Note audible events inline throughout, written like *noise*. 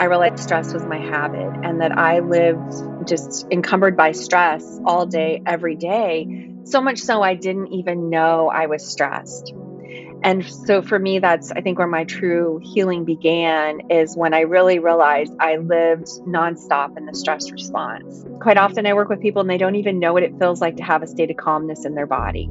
I realized stress was my habit and that I lived just encumbered by stress all day, every day. So much so I didn't even know I was stressed. And so for me, that's, I think, where my true healing began is when I really realized I lived nonstop in the stress response. Quite often, I work with people and they don't even know what it feels like to have a state of calmness in their body.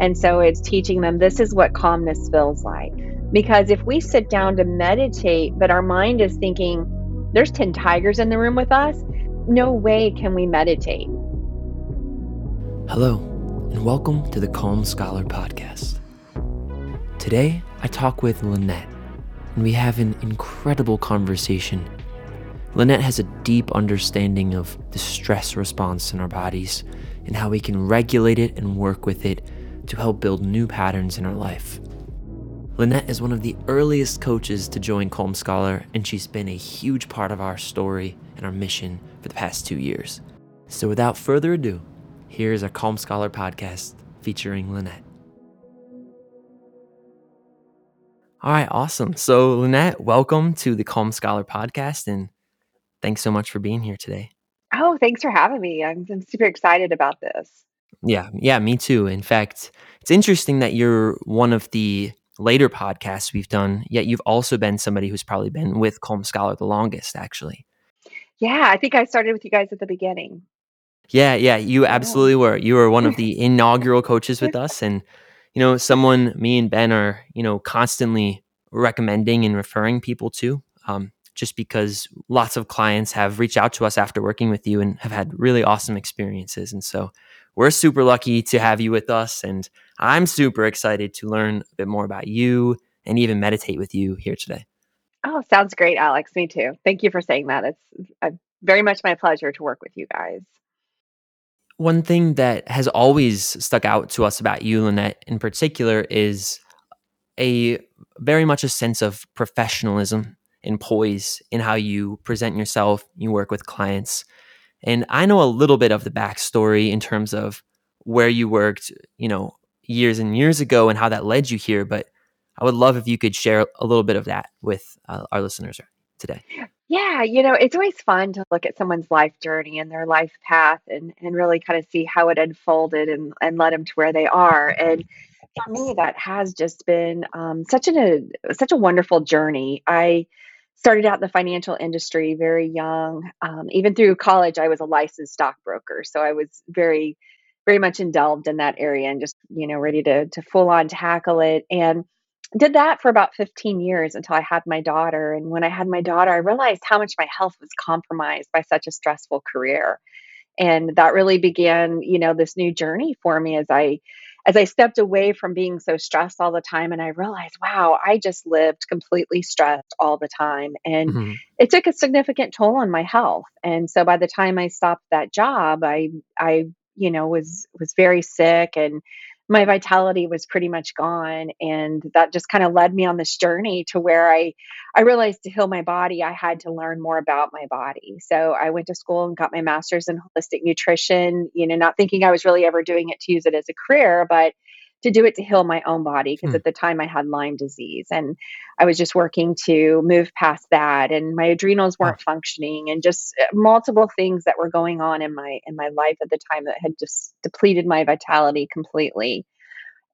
And so it's teaching them this is what calmness feels like. Because if we sit down to meditate, but our mind is thinking, there's 10 tigers in the room with us, no way can we meditate. Hello, and welcome to the Calm Scholar Podcast. Today, I talk with Lynette, and we have an incredible conversation. Lynette has a deep understanding of the stress response in our bodies and how we can regulate it and work with it to help build new patterns in our life. Lynette is one of the earliest coaches to join Calm Scholar, and she's been a huge part of our story and our mission for the past two years. So, without further ado, here's our Calm Scholar podcast featuring Lynette. All right, awesome. So, Lynette, welcome to the Calm Scholar podcast, and thanks so much for being here today. Oh, thanks for having me. I'm, I'm super excited about this. Yeah, yeah, me too. In fact, it's interesting that you're one of the later podcasts we've done, yet you've also been somebody who's probably been with Calm Scholar the longest, actually. Yeah, I think I started with you guys at the beginning. Yeah, yeah, you absolutely were. You were one of the *laughs* inaugural coaches with *laughs* us, and you know, someone me and Ben are, you know, constantly recommending and referring people to. Um, just because lots of clients have reached out to us after working with you and have had really awesome experiences. And so we're super lucky to have you with us. And I'm super excited to learn a bit more about you and even meditate with you here today. Oh, sounds great, Alex. Me too. Thank you for saying that. It's uh, very much my pleasure to work with you guys. One thing that has always stuck out to us about you, Lynette, in particular, is a very much a sense of professionalism and poise in how you present yourself, you work with clients. And I know a little bit of the backstory in terms of where you worked, you know, years and years ago and how that led you here. But I would love if you could share a little bit of that with uh, our listeners today. Yeah, you know, it's always fun to look at someone's life journey and their life path and, and really kind of see how it unfolded and, and led them to where they are. And for me, that has just been um, such an, a such a wonderful journey. I started out in the financial industry very young. Um, even through college, I was a licensed stockbroker, so I was very, very much indulged in that area and just you know ready to to full on tackle it. And did that for about 15 years until I had my daughter. And when I had my daughter, I realized how much my health was compromised by such a stressful career. And that really began, you know, this new journey for me as I as I stepped away from being so stressed all the time and I realized, wow, I just lived completely stressed all the time. And mm-hmm. it took a significant toll on my health. And so by the time I stopped that job, I I, you know, was was very sick and my vitality was pretty much gone and that just kind of led me on this journey to where i i realized to heal my body i had to learn more about my body. So i went to school and got my master's in holistic nutrition you know not thinking i was really ever doing it to use it as a career but to do it to heal my own body because mm. at the time I had Lyme disease and I was just working to move past that and my adrenals weren't oh. functioning and just uh, multiple things that were going on in my in my life at the time that had just depleted my vitality completely.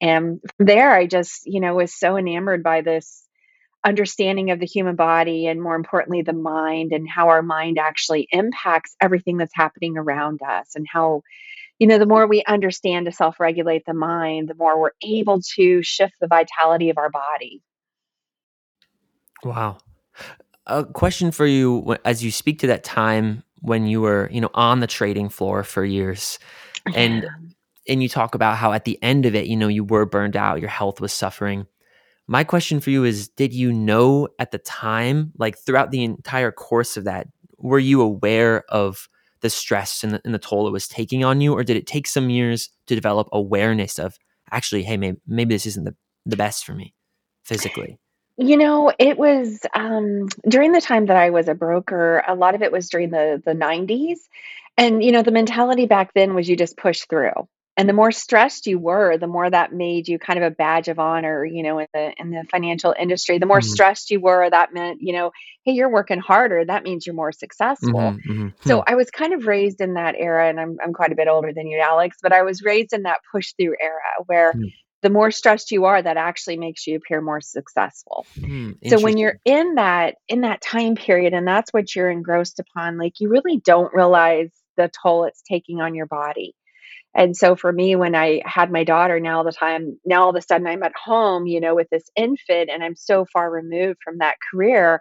And from there I just, you know, was so enamored by this understanding of the human body and more importantly the mind and how our mind actually impacts everything that's happening around us and how you know, the more we understand to self regulate the mind, the more we're able to shift the vitality of our body. Wow. A question for you as you speak to that time when you were, you know, on the trading floor for years and and you talk about how at the end of it, you know, you were burned out, your health was suffering. My question for you is did you know at the time, like throughout the entire course of that, were you aware of the stress and the, and the toll it was taking on you, or did it take some years to develop awareness of actually, hey, maybe maybe this isn't the the best for me physically? You know, it was um, during the time that I was a broker. A lot of it was during the the '90s, and you know, the mentality back then was you just push through. And the more stressed you were, the more that made you kind of a badge of honor, you know, in the in the financial industry. The more Mm. stressed you were, that meant, you know, hey, you're working harder. That means you're more successful. Mhm, mhm, hmm, So I was kind of raised in that era, and I'm I'm quite a bit older than you, Alex, but I was raised in that push through era where hmm, the more stressed you are, that actually makes you appear more successful. hmm, So when you're in that in that time period and that's what you're engrossed upon, like you really don't realize the toll it's taking on your body. And so for me, when I had my daughter, now all the time, now all of a sudden I'm at home, you know, with this infant and I'm so far removed from that career,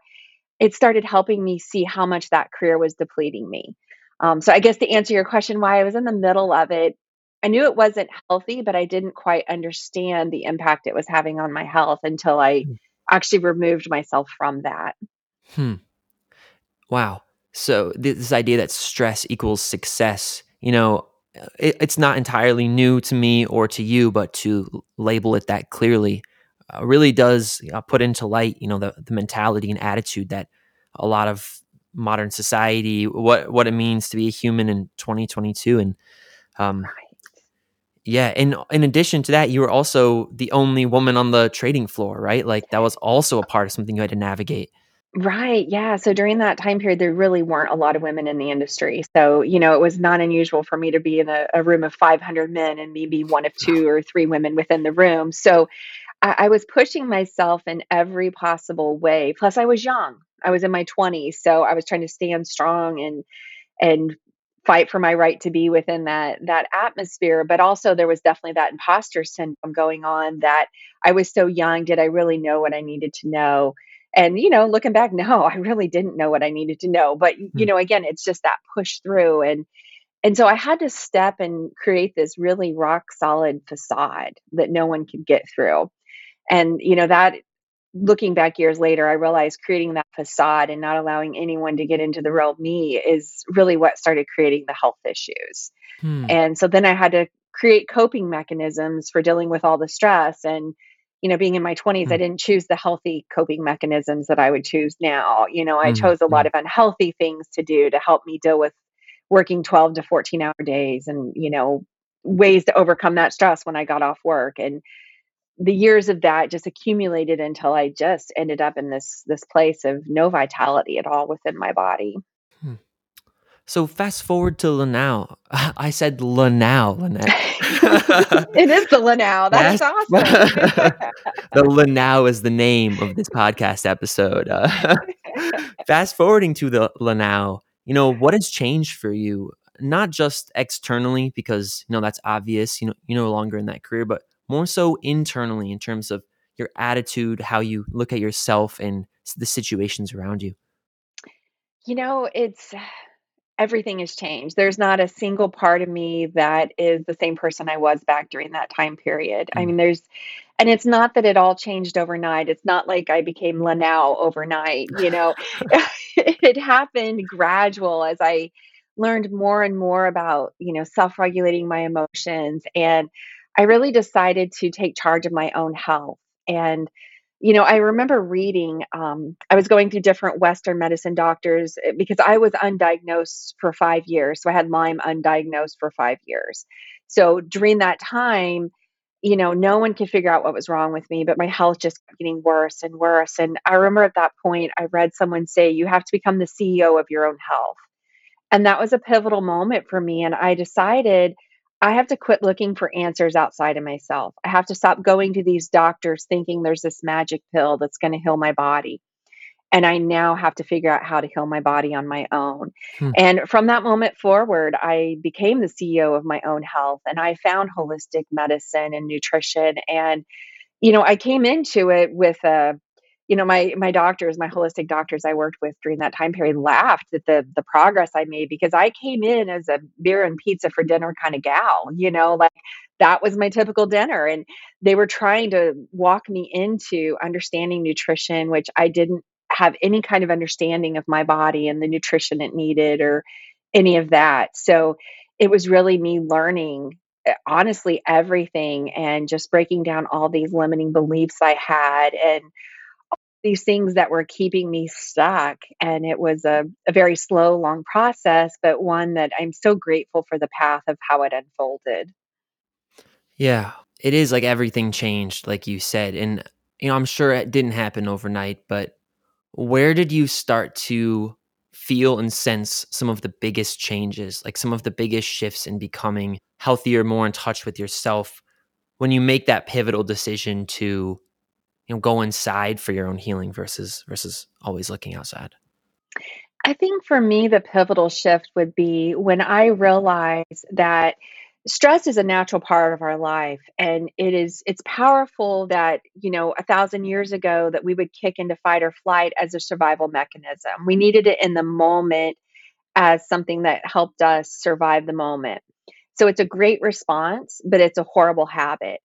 it started helping me see how much that career was depleting me. Um, so I guess to answer your question, why I was in the middle of it, I knew it wasn't healthy, but I didn't quite understand the impact it was having on my health until I Hmm, actually removed myself from that. hmm. Wow. So th- this idea that stress equals success, you know, it, it's not entirely new to me or to you, but to label it that clearly uh, really does uh, put into light, you know, the, the mentality and attitude that a lot of modern society, what what it means to be a human in 2022, and um, Right. yeah. In in addition to that, you were also the only woman on the trading floor, right? Like that was also a part of something you had to navigate. Right, yeah, so during that time period, there really weren't a lot of women in the industry, so, you know, it was not unusual for me to be in a a room of 500 men and maybe 1 of 2 or 3 women within the room, so I I was pushing myself in every possible way, plus I was young. I was in my 20s, so I was trying to stand strong and and fight for my right to be within that that atmosphere, but also there was definitely that imposter syndrome going on that I was so young, did I really know what I needed to know? And, you know, looking back, no, I really didn't know what I needed to know, but, y you Hmm, know, again, it's just that push through and and so I had to step and create this really rock solid facade that no one could get through. And, you know, that looking back years later, I realized creating that facade and not allowing anyone to get into the real me is really what started creating the health issues. hmm, And so then I had to create coping mechanisms for dealing with all the stress and you know, being in my 20s, I hmm, didn't choose the healthy coping mechanisms that I would choose now. You know, I hmm, chose a lot hmm, of unhealthy things to do to help me deal with working 12 to 14 hour days and, you know, ways to overcome that stress when I got off work. And the years of that just accumulated until I just ended up in this this place of no vitality at all within my body. So fast forward to Lanao. *laughs* I said Lanao, Lynette. *laughs* It is the Lanao, that's awesome. *laughs* the Lanao is the name of this podcast episode. Uh, fast forwarding to the Lanao, you know, what has changed for you? Not just externally, because you know that's obvious. You know, you're no longer in that career, but more so internally in terms of your attitude, how you look at yourself and the situations around you. You know, it's everything has changed. There's not a single part of me that is the same person I was back during that time period. I Mm, mean, there's and it's not that it all changed overnight. It's not like I became Lanao overnight, you know. *laughs* *laughs* It happened gradual as I learned more and more about, you know, self-regulating my emotions and I really decided to take charge of my own health. And you know, I remember reading, um, I was going through different Western medicine doctors eh, because I was undiagnosed for 5 years. So I had Lyme undiagnosed for 5 years. So during that time, you know, no one could figure out what was wrong with me, but my health just kept getting worse and worse. And I remember at that point, I read someone say, You have to become the CEO of your own health. And that was a pivotal moment for me, and I decided I have to quit looking for answers outside of myself. I have to stop going to these doctors thinking there's this magic pill that's gonna heal my body, and I now have to figure out how to heal my body on my own. hmm, And from that moment forward, I became the CEO of my own health, and I found holistic medicine and nutrition, and you know, I came into it with a you know, my my doctors, my holistic doctors I worked with during that time period laughed at the the progress I made because I came in as a beer and pizza for dinner kind of gal, you know, like that was my typical dinner and they were trying to walk me into understanding nutrition which I didn't have any kind of understanding of my body and the nutrition it needed or any of that. So it was really me learning eh, honestly everything and just breaking down all these limiting beliefs I had and these things that were keeping me stuck. And it was a, a very slow, long process, but one that I'm so grateful for the path of how it unfolded. Yeah, it is like everything changed, like you said. And, you know, I'm sure it didn't happen overnight, but where did you start to feel and sense some of the biggest changes, like some of the biggest shifts in becoming healthier, more in touch with yourself when you make that pivotal decision to, you know, go inside for your own healing versus versus always looking outside? I think for me, the pivotal shift would be when I realized that stress is a natural part of our life and it is it's powerful that you know a thousand years ago that we would kick into fight or flight as a survival mechanism. We needed it in the moment as something that helped us survive the moment. So it's a great response but it's a horrible habit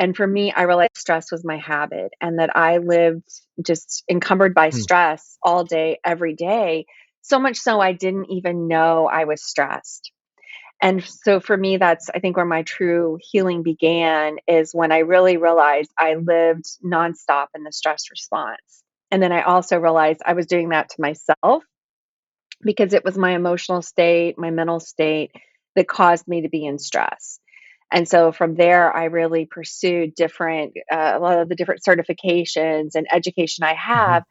and for me i realized stress was my habit and that i lived just encumbered by Hmm. stress all day every day so much so i didn't even know i was stressed and so for me, that's I think where my true healing began is when I really realized I lived nonstop in the stress response. And then I also realized I was doing that to myself because it was my emotional state, my mental state that caused me to be in stress. And so from there, I really pursued different, uh, a lot of the different certifications and education I Mhm. have.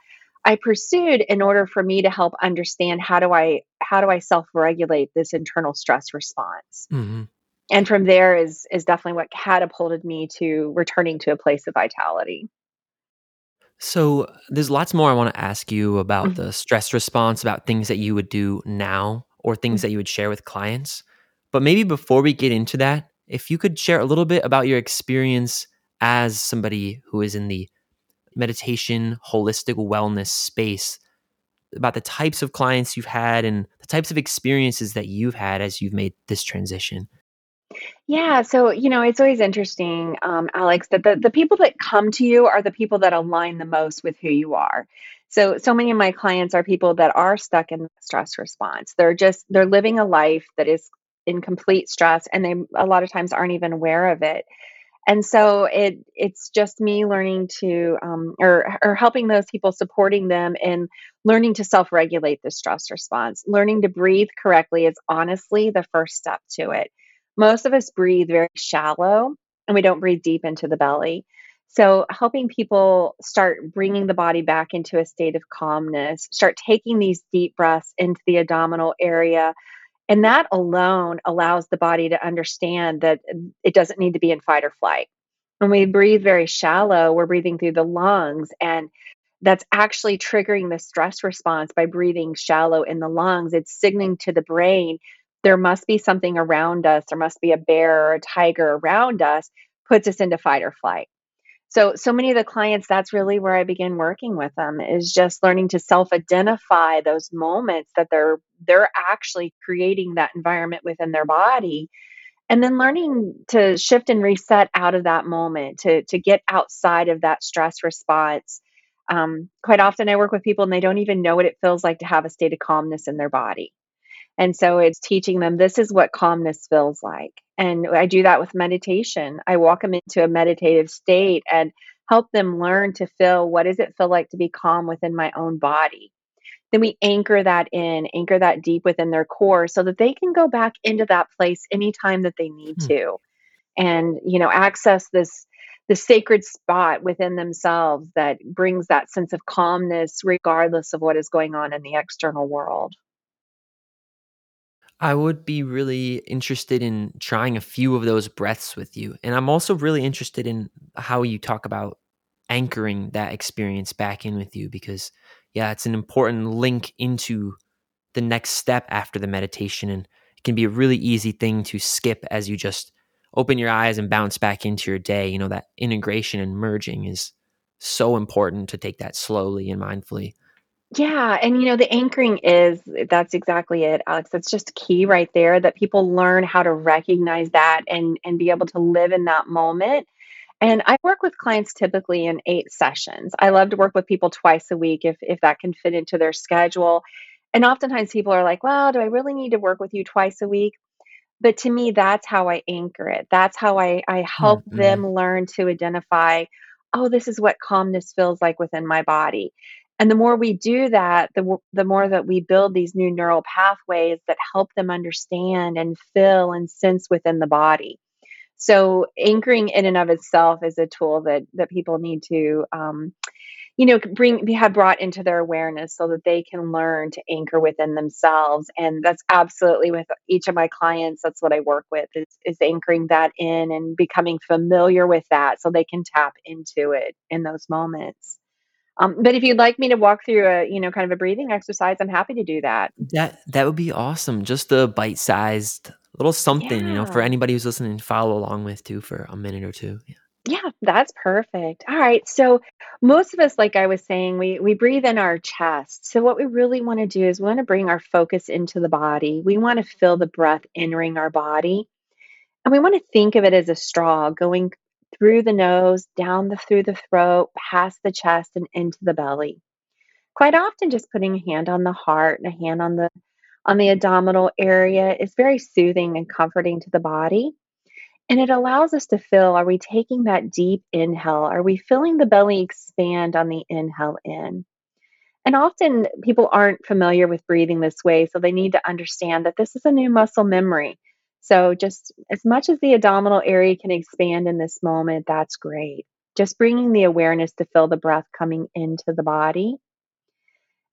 I pursued in order for me to help understand how do I how do I self regulate this internal stress response. Mhm. And from there is is definitely what catapulted me to returning to a place of vitality. So there's lots more I want to ask you about Mhm, the stress response, about things that you would do now or things mhm. that you would share with clients. But maybe before we get into that, if you could share a little bit about your experience as somebody who is in the meditation, holistic wellness space, about the types of clients you've had and the types of experiences that you've had as you've made this transition. Yeah, so, you know, it's always interesting, um, Alex, that the the people that come to you are the people that align the most with who you are. So, so many of my clients are people that are stuck in the stress response. They're just they're living a life that is in complete stress, and they a lot of times aren't even aware of it. And so it it's just me learning to um, or or helping those people, supporting them in learning to self-regulate the stress response. Learning to breathe correctly is honestly the first step to it. Most of us breathe very shallow and we don't breathe deep into the belly. So helping people start bringing the body back into a state of calmness, start taking these deep breaths into the abdominal area and that alone allows the body to understand that it doesn't need to be in fight or flight. When we breathe very shallow, we're breathing through the lungs, and that's actually triggering the stress response by breathing shallow in the lungs. It's signaling to the brain there must be something around us, there must be a bear or a tiger around us, puts us into fight or flight. So, so many of the clients, that's really where I begin working with them is just learning to self-identify those moments that they're they're actually creating that environment within their body and then learning to shift and reset out of that moment to to get outside of that stress response. Um, quite often I work with people and they don't even know what it feels like to have a state of calmness in their body. And so it's teaching them this is what calmness feels like. And I do that with meditation. I walk them into a meditative state and help them learn to feel what does it feel like to be calm within my own body. Then we anchor that in, anchor that deep within their core so that they can go back into that place anytime that they need Hmm. to and you know access this the sacred spot within themselves that brings that sense of calmness regardless of what is going on in the external world. I would be really interested in trying a few of those breaths with you. And I'm also really interested in how you talk about anchoring that experience back in with you because, yeah, it's an important link into the next step after the meditation. And it can be a really easy thing to skip as you just open your eyes and bounce back into your day. You know, that integration and merging is so important to take that slowly and mindfully. Yeah, and you know, the anchoring is that's exactly it, Alex. That's just key right there that people learn how to recognize that and and be able to live in that moment. And I work with clients typically in 8 sessions. I love to work with people twice a week if if that can fit into their schedule. And oftentimes people are like, "Well, do I really need to work with you twice a week?" But to me, that's how I anchor it. That's how I I help Mm-hmm. them learn to identify, "Oh, this is what calmness feels like within my body." And the more we do that, the the more that we build these new neural pathways that help them understand and feel and sense within the body. So anchoring in and of itself is a tool that that people need to um, you know, bring be have brought into their awareness so that they can learn to anchor within themselves. And that's absolutely with each of my clients, that's what I work with is, is anchoring that in and becoming familiar with that so they can tap into it in those moments. Um, but if you'd like me to walk through a, you know, kind of a breathing exercise, I'm happy to do that. That that would be awesome. Just a bite-sized little something, you know, for anybody who's listening to follow along with too for a minute or 2. Yeah. Yeah, that's perfect. All right. So most of us, like I was saying, we we breathe in our chest. So what we really want to do is we want to bring our focus into the body. We want to feel the breath entering our body. And we want to think of it as a straw going through the nose, down the through the throat, past the chest and into the belly. Quite often just putting a hand on the heart and a hand on the on the abdominal area is very soothing and comforting to the body. And it allows us to feel are we taking that deep inhale? Are we feeling the belly expand on the inhale in? And often people aren't familiar with breathing this way, so they need to understand that this is a new muscle memory. So, just as much as the abdominal area can expand in this moment, that's great. Just bringing the awareness to feel the breath coming into the body.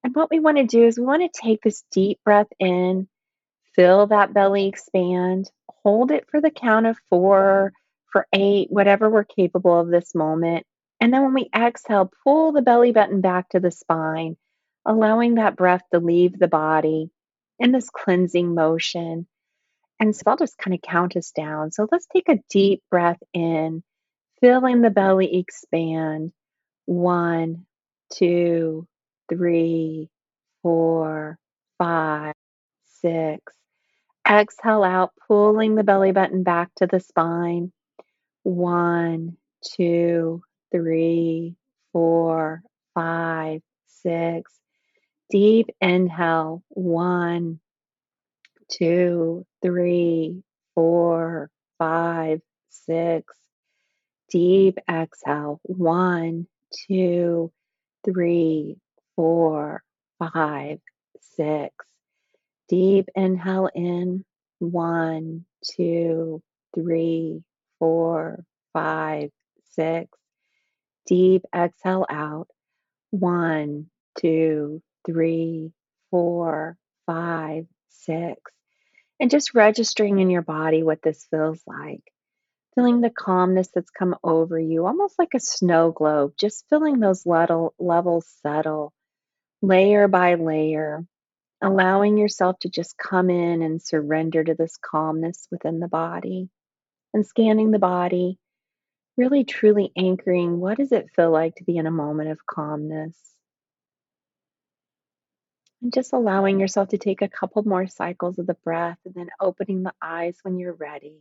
And what we want to do is we want to take this deep breath in Feel that belly expand. Hold it for the count of 4, for 8, whatever we're capable of this moment. And then when we exhale, pull the belly button back to the spine, allowing that breath to leave the body in this cleansing motion. And so I'll just kind of count us down. So let's take a deep breath in, feeling the belly expand. One, two, three, four, five, six. Exhale out, pulling the belly button back to the spine. One, two, three, four, five, six. Deep inhale. One, two, three, four, five, six. Deep exhale. One, two, three, four, five, six. Deep inhale in. One, two, three, four, five, six. Deep exhale out. One, two, three, four, five, six. And just registering in your body what this feels like. Feeling the calmness that's come over you, almost like a snow globe, just feeling those level, levels settle layer by layer allowing yourself to just come in and surrender to this calmness within the body and scanning the body, really truly anchoring what does it feel like to be in a moment of calmness? And just allowing yourself to take a couple more cycles of the breath and then opening the eyes when you're ready.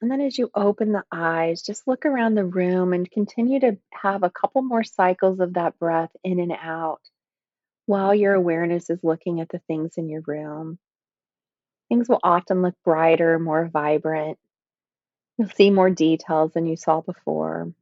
And then as you open the eyes, just look around the room and continue to have a couple more cycles of that breath in and out while your awareness is looking at the things in your room. Things will often look brighter, more vibrant. You'll see more details than you saw before.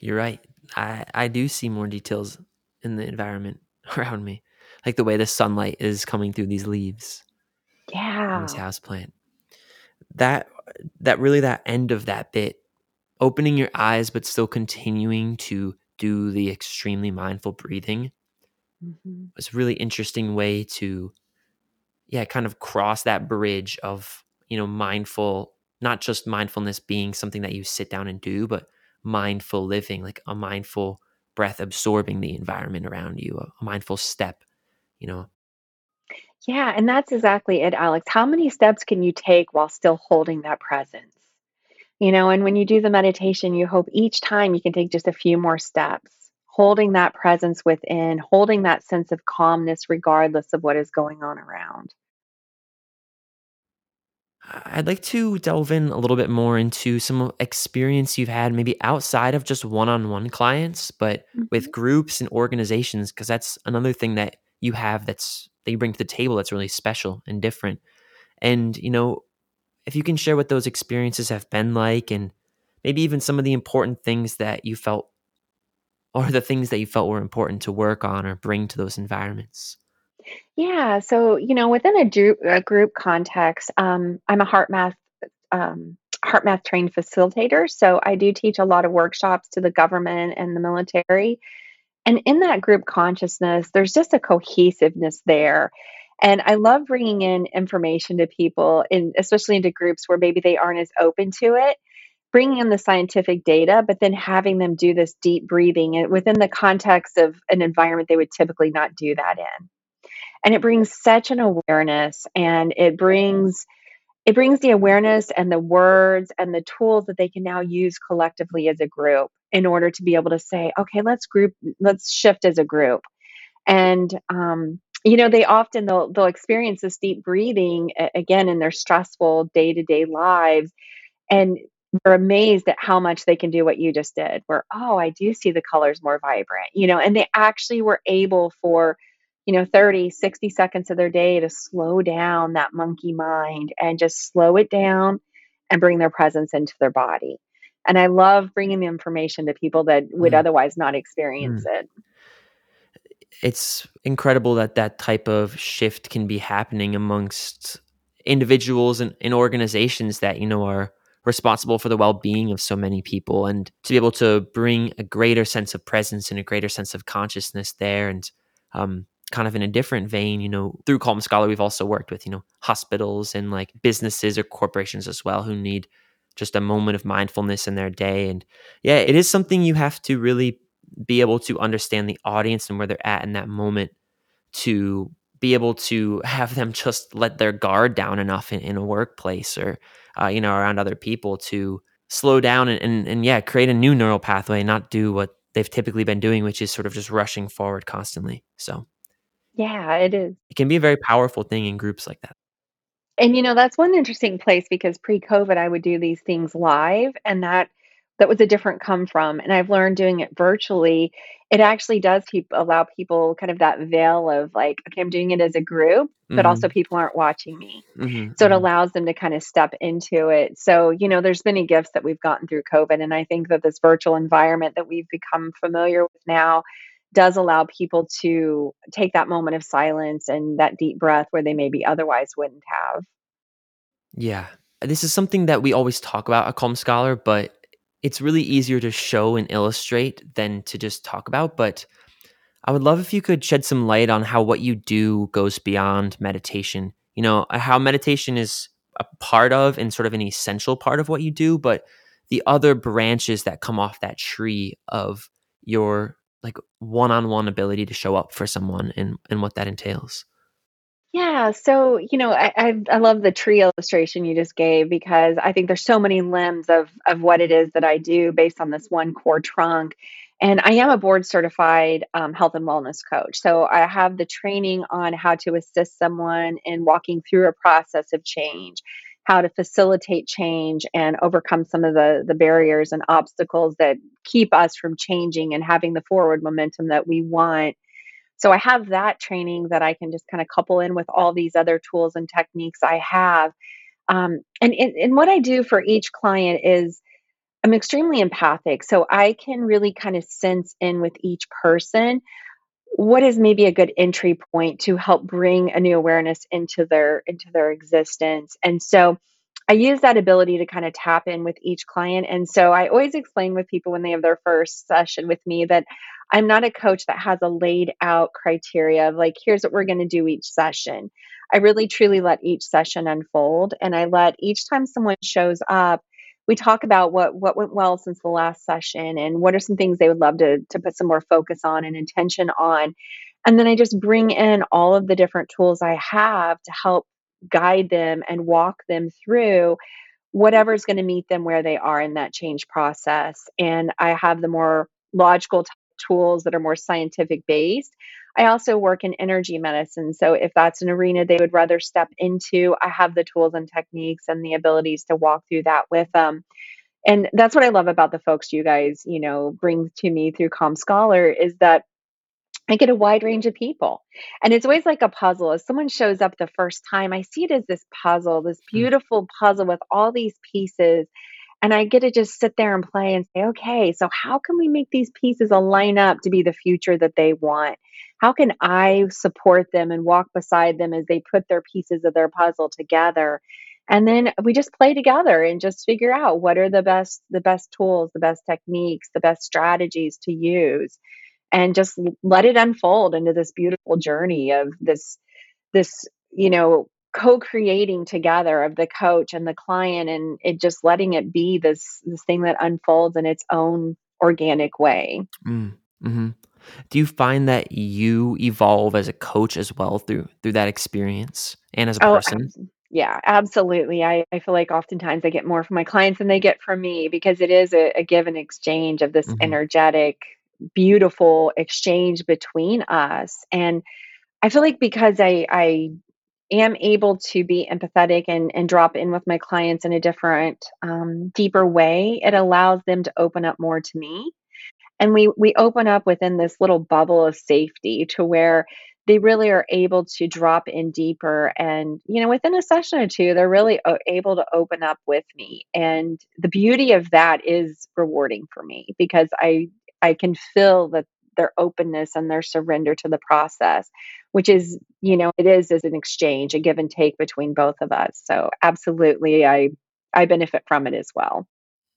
You're right. I I do see more details in the environment *laughs* around me, like the way the sunlight is coming through these leaves this Yeah. house plant. That that really that end of that bit, opening your eyes but still continuing to do the extremely mindful breathing Mhm. was a really interesting way to yeah, kind of cross that bridge of, you know, mindful, not just mindfulness being something that you sit down and do, but mindful living, like a mindful breath absorbing the environment around you, a mindful step, you know. Yeah, and that's exactly it, Alex. How many steps can you take while still holding that presence? You know, and when you do the meditation, you hope each time you can take just a few more steps, holding that presence within, holding that sense of calmness regardless of what is going on around. I'd like to delve in a little bit more into some experience you've had maybe outside of just one-on-one clients, but with Mhm. groups and organizations, because that's another thing that you have that's that you bring to the table that's really special and different. And, you know, if you can share what those experiences have been like and maybe even some of the important things that you felt or the things that you felt were important to work on or bring to those environments. Yeah, so, you know, within a group a group context, um, I'm a HeartMath um, HeartMath trained facilitator, so I do teach a lot of workshops to the government and the military. And in that group consciousness, there's just a cohesiveness there. And I love bringing in information to people, in, especially into groups where maybe they aren't as open to it, bringing in the scientific data, but then having them do this deep breathing and within the context of an environment they would typically not do that in. And it brings such an awareness and it brings it brings the awareness and the words and the tools that they can now use collectively as a group in order to be able to say, okay, let's group, let's shift as a group. And um, you know, they often they'll they'll experience this deep breathing again in their stressful day to day lives, and they're amazed at how much they can do what you just did. Where oh, I do see the colors more vibrant, you know, and they actually were able for you know 30 60 seconds of their day to slow down that monkey mind and just slow it down and bring their presence into their body and i love bringing the information to people that would Mm, otherwise not experience mm. it. It's incredible that that type of shift can be happening amongst individuals and, and organizations that, you know, are responsible for the well-being of so many people. And to be able to bring a greater sense of presence and a greater sense of consciousness there and um, kind of in a different vein, you know, through Calm Scholar, we've also worked with, you know, hospitals and like businesses or corporations as well who need just a moment of mindfulness in their day. And yeah, it is something you have to really be able to understand the audience and where they're at in that moment to be able to *laughs* have them just let their guard down enough in, in a workplace or uh, you know around other people to slow down and, and and yeah create a new neural pathway not do what they've typically been doing which is sort of just rushing forward constantly so yeah it is it can be a very powerful thing in groups like that And, you know, that's one interesting place because pre-COVID, I would do these things live, and that that was a different come from, and I've learned doing it virtually, it actually does keep allow people kind of that veil of like, "Okay, I'm doing it as a group, but also hmm people aren't watching me." hmm So it hmm allows them to kind of step into it. So, you know, there's many gifts that we've gotten through COVID, and I think that this virtual environment that we've become familiar with now does allow people to take that moment of silence and that deep breath where they maybe otherwise wouldn't have. yeah this is something that we always talk about at calm scholar but it's really easier to show and illustrate than to just talk about but I would love if you could shed some light on how what you do goes beyond meditation. You know, uh, how meditation is a part of and sort of an essential part of what you do, but the other branches that come off that tree of your like one-on-one ability to show up for someone and and what that entails. Yeah, so, you know, I I I love the tree illustration you just gave because I think there's so many limbs of of what it is that I do based on this one core trunk. And I am a board certified um, health and wellness coach. So I have the training on how to assist someone in walking through a process of change, how to facilitate change and overcome some of the the barriers and obstacles that keep us from changing and having the forward momentum that we want so I have that training that I can just kind of couple in with all these other tools and techniques I have. Um, and, and and what I do for each client is I'm extremely empathic, so I can really kind of sense in with each person what is maybe a good entry point to help bring a new awareness into their into their existence? And so i use that ability to kind of tap in with each client and so i always explain with people when they have their first session with me that i'm not a coach that has a laid out criteria of like here's what we're going to do each session. I really truly let each session unfold and i let each time someone shows up we talk about what what went well since the last session and what are some things they would love to to put some more focus on and intention on. And then I just bring in all of the different tools I have to help guide them and walk them through whatever's going to meet them where they are in that change process. And I have the more logical tools that are more scientific based. I also work in energy medicine. So if that's an arena they would rather step into, I have the tools and techniques and the abilities to walk through that with them. And that's what I love about the folks you guys, you know, bring to me through Calm Scholar is that I get a wide range of people. And it's always like a puzzle. As someone shows up the first time, I see it as this puzzle, this Hmm. beautiful puzzle with all these pieces. And I get to just sit there and play and say, okay, so how can we make these pieces align up to be the future that they want? How can I support them and walk beside them as they put their pieces of their puzzle together? And then we just play together and just figure out what are the best the best tools, the best techniques, the best strategies to use and just let it unfold into this beautiful journey of this this you know co-creating together of the coach and the client and it just letting it be this this thing that unfolds in its own organic way Mm, mhm. Do you find that you evolve as a coach as well through through that experience and as a oh person? yeah absolutely I, I feel like oftentimes i get more from my clients than they get from me because it is a, a give and exchange of this Mhm, energetic beautiful exchange between us and i feel like because i i am able to be empathetic and and drop in with my clients in a different, um, deeper way, it allows them to open up more to me. And we we open up within this little bubble of safety to where they really are able to drop in deeper and you know within a session or two they're really able to open up with me. And the beauty of that is rewarding for me because i i can feel that their openness and their surrender to the process which is you know it is as an exchange a give and take between both of us so absolutely i i benefit from it as well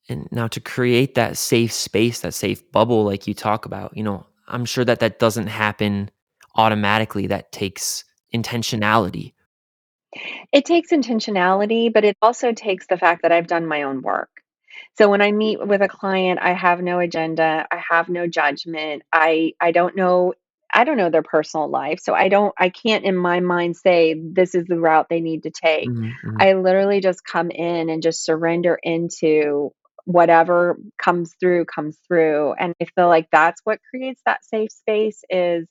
and now to create that safe space, that safe bubble like you talk about, you know, I'm sure that that doesn't happen automatically, that takes intentionality. It takes intentionality, but it also takes the fact that I've done my own work. So when I meet with a client, I have no agenda, I have no judgment. I I don't know I don't know their personal life. So I don't I can't in my mind say this is the route they need to take. Mhm, mhm, I literally just come in and just surrender into whatever comes through comes through and I feel like that's what creates that safe space is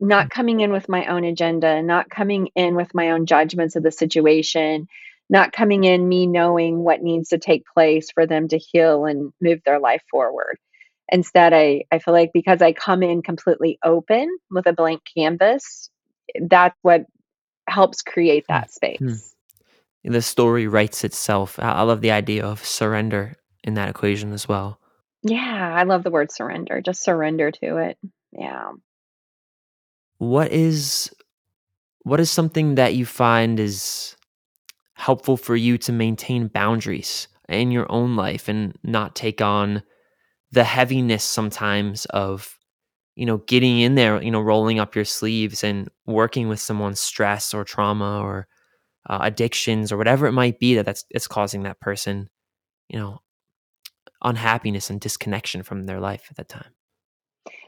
mm, not coming in with my own agenda, not coming in with my own judgments of the situation, not coming in me knowing what needs to take place for them to heal and move their life forward. Instead, I, I feel like because I come in completely open with a blank canvas, that's what helps create mm, that mm. space. The story writes itself. I I love the idea of surrender in that equation as well. Yeah, I love the word surrender. Just surrender to it. Yeah. What is what is something that you find is helpful for you to maintain boundaries in your own life and not take on the heaviness sometimes of you know getting in there you know rolling up your sleeves and working with someone's stress or trauma or uh, addictions or whatever it might be that that's it's causing that person you know unhappiness and disconnection from their life at that time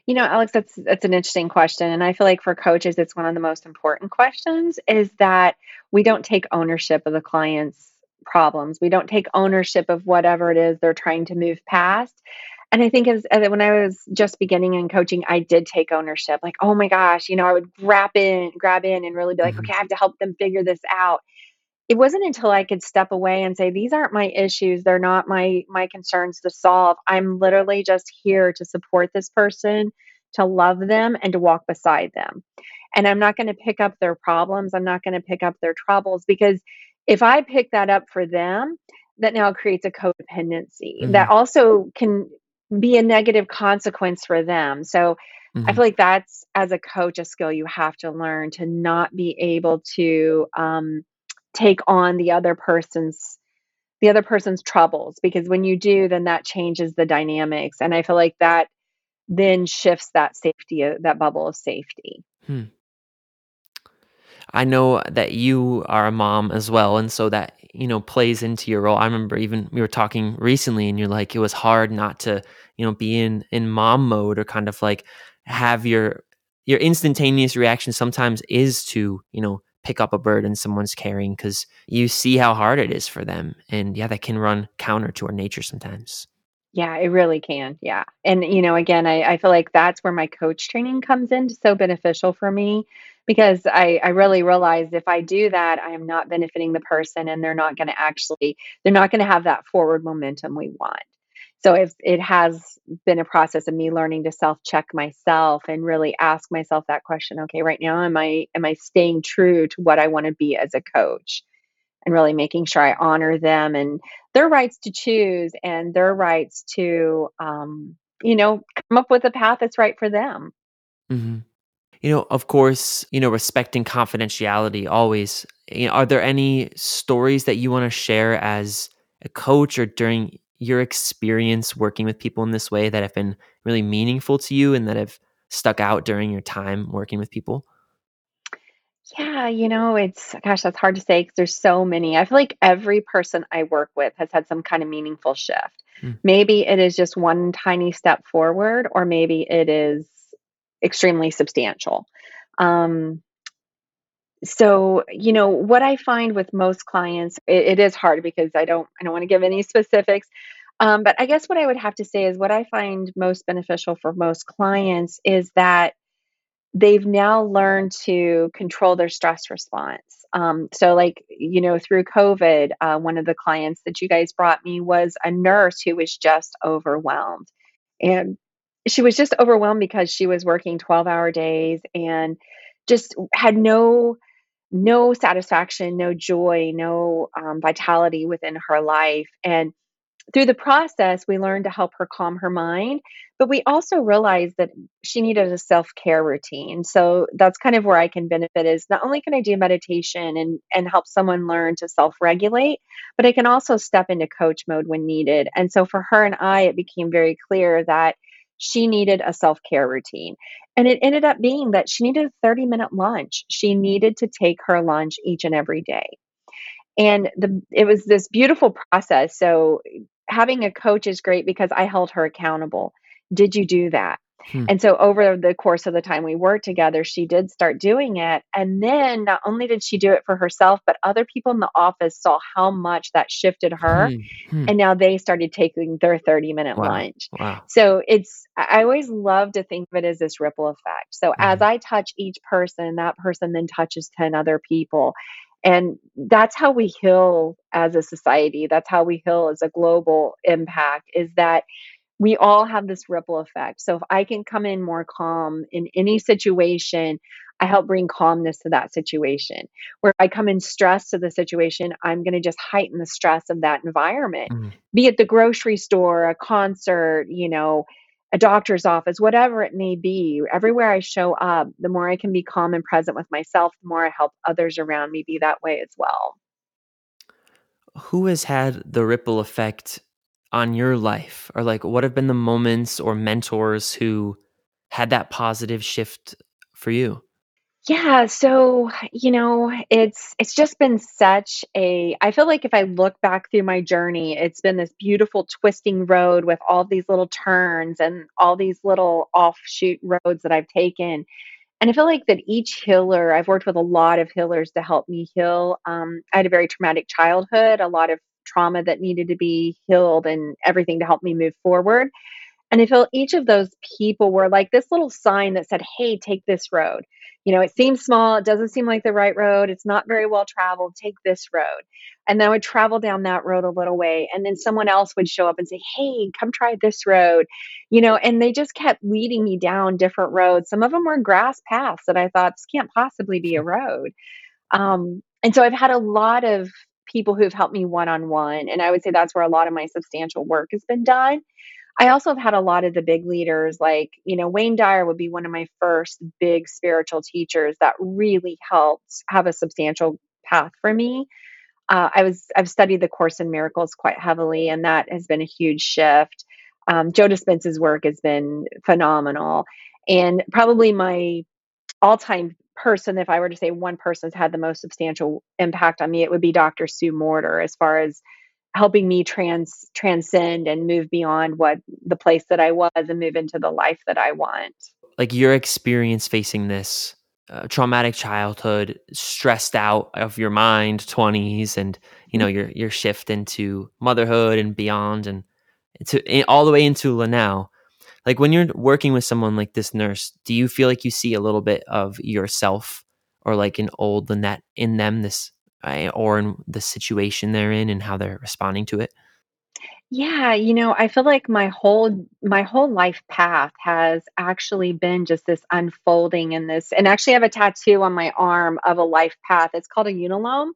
You know, Alex, that's that's an interesting question, and I feel like for coaches, it's one of the most important questions is that we don't take ownership of the client's problems. We don't take ownership of whatever it is they're trying to move past. And I think as, as when I was just beginning in coaching, I did take ownership. Like, oh my gosh, you know, I would grab in, grab in, and really be like, hmm okay, I have to help them figure this out it wasn't until I could step away and say, "These aren't my issues. They're not my my concerns to solve. I'm literally just here to support this person, to love them, and to walk beside them. And I'm not gonna pick up their problems. I'm not gonna pick up their troubles because if I pick that up for them, that now creates a codependency hmm that also can be a negative consequence for them. So I hmm feel like that's as a coach a skill you have to learn to not be able to um, take on the other person's the other person's troubles because when you do then that changes the dynamics and i feel like that then shifts that safety uh, that bubble of safety hmm. I know that you are a mom as well, and so that, you know, plays into your role. I remember even we were talking recently and you're like, it was hard not to, you know, be in in mom mode or kind of like have your your instantaneous reaction sometimes is to, you know, pick up a burden someone's carrying because you see how hard it is for them. And yeah, that can run counter to our nature sometimes. Yeah, it really can, yeah. And, you know, again, I I feel like that's where my coach training comes in, so beneficial for me because I I really realized if I do that, I am not benefiting the person and they're not gonna actually they're not gonna have that forward momentum we want. So if it has been a process of me learning to self-check myself and really ask myself that question, "Okay, right now, am I am I staying true to what I wanna be as a coach?" and really making sure I honor them and their rights to choose and their rights to, um, you know, come up with a path that's right for them. Mhm. You know, of course, you know, respecting confidentiality always. You know, are there any stories that you want to share as a coach or during your experience working with people in this way that have been really meaningful to you and that have stuck out during your time working with people? Yeah, you know, it's gosh, that's hard to say because there's so many. I feel like every person I work with has had some kind of meaningful shift. Mm, Maybe it is just one tiny step forward, or maybe it is extremely substantial. Um, so, you know, what I find with most clients, it, it is hard because I don't, I don't want to give any specifics. Um, but I guess what I would have to say is what I find most beneficial for most clients is that they've now learned to control their stress response. Um, so, like, you know, through COVID, uh, one of the clients that you guys brought me was a nurse who was just overwhelmed. And she was just overwhelmed because she was working 12 hour days and just had no no satisfaction no joy no um, vitality within her life and through the process, we learned to help her calm her mind, but we also realized that she needed a self-care routine. So that's kind of where I can benefit is not only can I do meditation and and help someone learn to self-regulate, but I can also step into coach mode when needed. And so for her and I, it became very clear that she needed a self-care routine. And it ended up being that she needed a 30-minute lunch. She needed to take her lunch each and every day. And the it was this beautiful process. So having a coach is great because I held her accountable. Did you do that? Hmm, And so over the course of the time we worked together, she did start doing it. And then not only did she do it for herself, but other people in the office saw how much that shifted her. hmm, hmm. And now they started taking their 30 minute Wow. lunch. Wow. So it's, I always love to think of it as this ripple effect. So as Mhm. I touch each person, that person then touches 10 other people. And that's how we heal as a society. That's how we heal as a global impact is that we all have this ripple effect. So if I can come in more calm in any situation, I help bring calmness to that situation. Where I come in stress to the situation, I'm going to just heighten the stress of that environment. Mhm. Be it the grocery store, a concert, you know, a doctor's office, whatever it may be. Everywhere I show up, the more I can be calm and present with myself, the more I help others around me be that way as well. Who has had the ripple effect on your life? Or like what have been the moments or mentors who had that positive shift for you? Yeah, so, you know, it's it's just been such a I feel like if I look back through my journey, it's been this beautiful twisting road with all these little turns and all these little offshoot roads that I've taken. And I feel like that each healer, I've worked with a lot of healers to help me heal. Um, I had a very traumatic childhood, a lot of trauma that needed to be healed and everything to help me move forward. And I feel each of those people were like this little sign that said, "Hey, take this road." You know, it seems small, it doesn't seem like the right road, it's not very well traveled, take this road. And then I would travel down that road a little way, and then someone else would show up and say, "Hey, come try this road." You know, and they just kept leading me down different roads. Some of them were grass paths that I thought, "This can't possibly be a road." Um, and so I've had a lot of people who've helped me one on one, and I would say that's where a lot of my substantial work has been done I also have had a lot of the big leaders, like, you know, Wayne Dyer would be one of my first big spiritual teachers that really helped have a substantial path for me. Uh, I was I've studied the Course in Miracles quite heavily, and that has been a huge shift. Um, Joe Dispenza's work has been phenomenal, and probably my all-time person, if I were to say one person's had the most substantial impact on me, it would be Dr. Sue Morter, as far as helping me trans transcend and move beyond what the place that I was and move into the life that I want. Like your experience facing this uh, traumatic childhood, stressed out of your mind, 20s and you know, your your shift into motherhood and beyond and to all the way into now like when you're working with someone like this nurse do you feel like you see a little bit of yourself or like an old lynette in them this uh, or in the situation they're in and how they're responding to it Yeah, you know, I feel like my whole my whole life path has actually been just this unfolding in this and actually I have a tattoo on my arm of a life path. It's called a unalome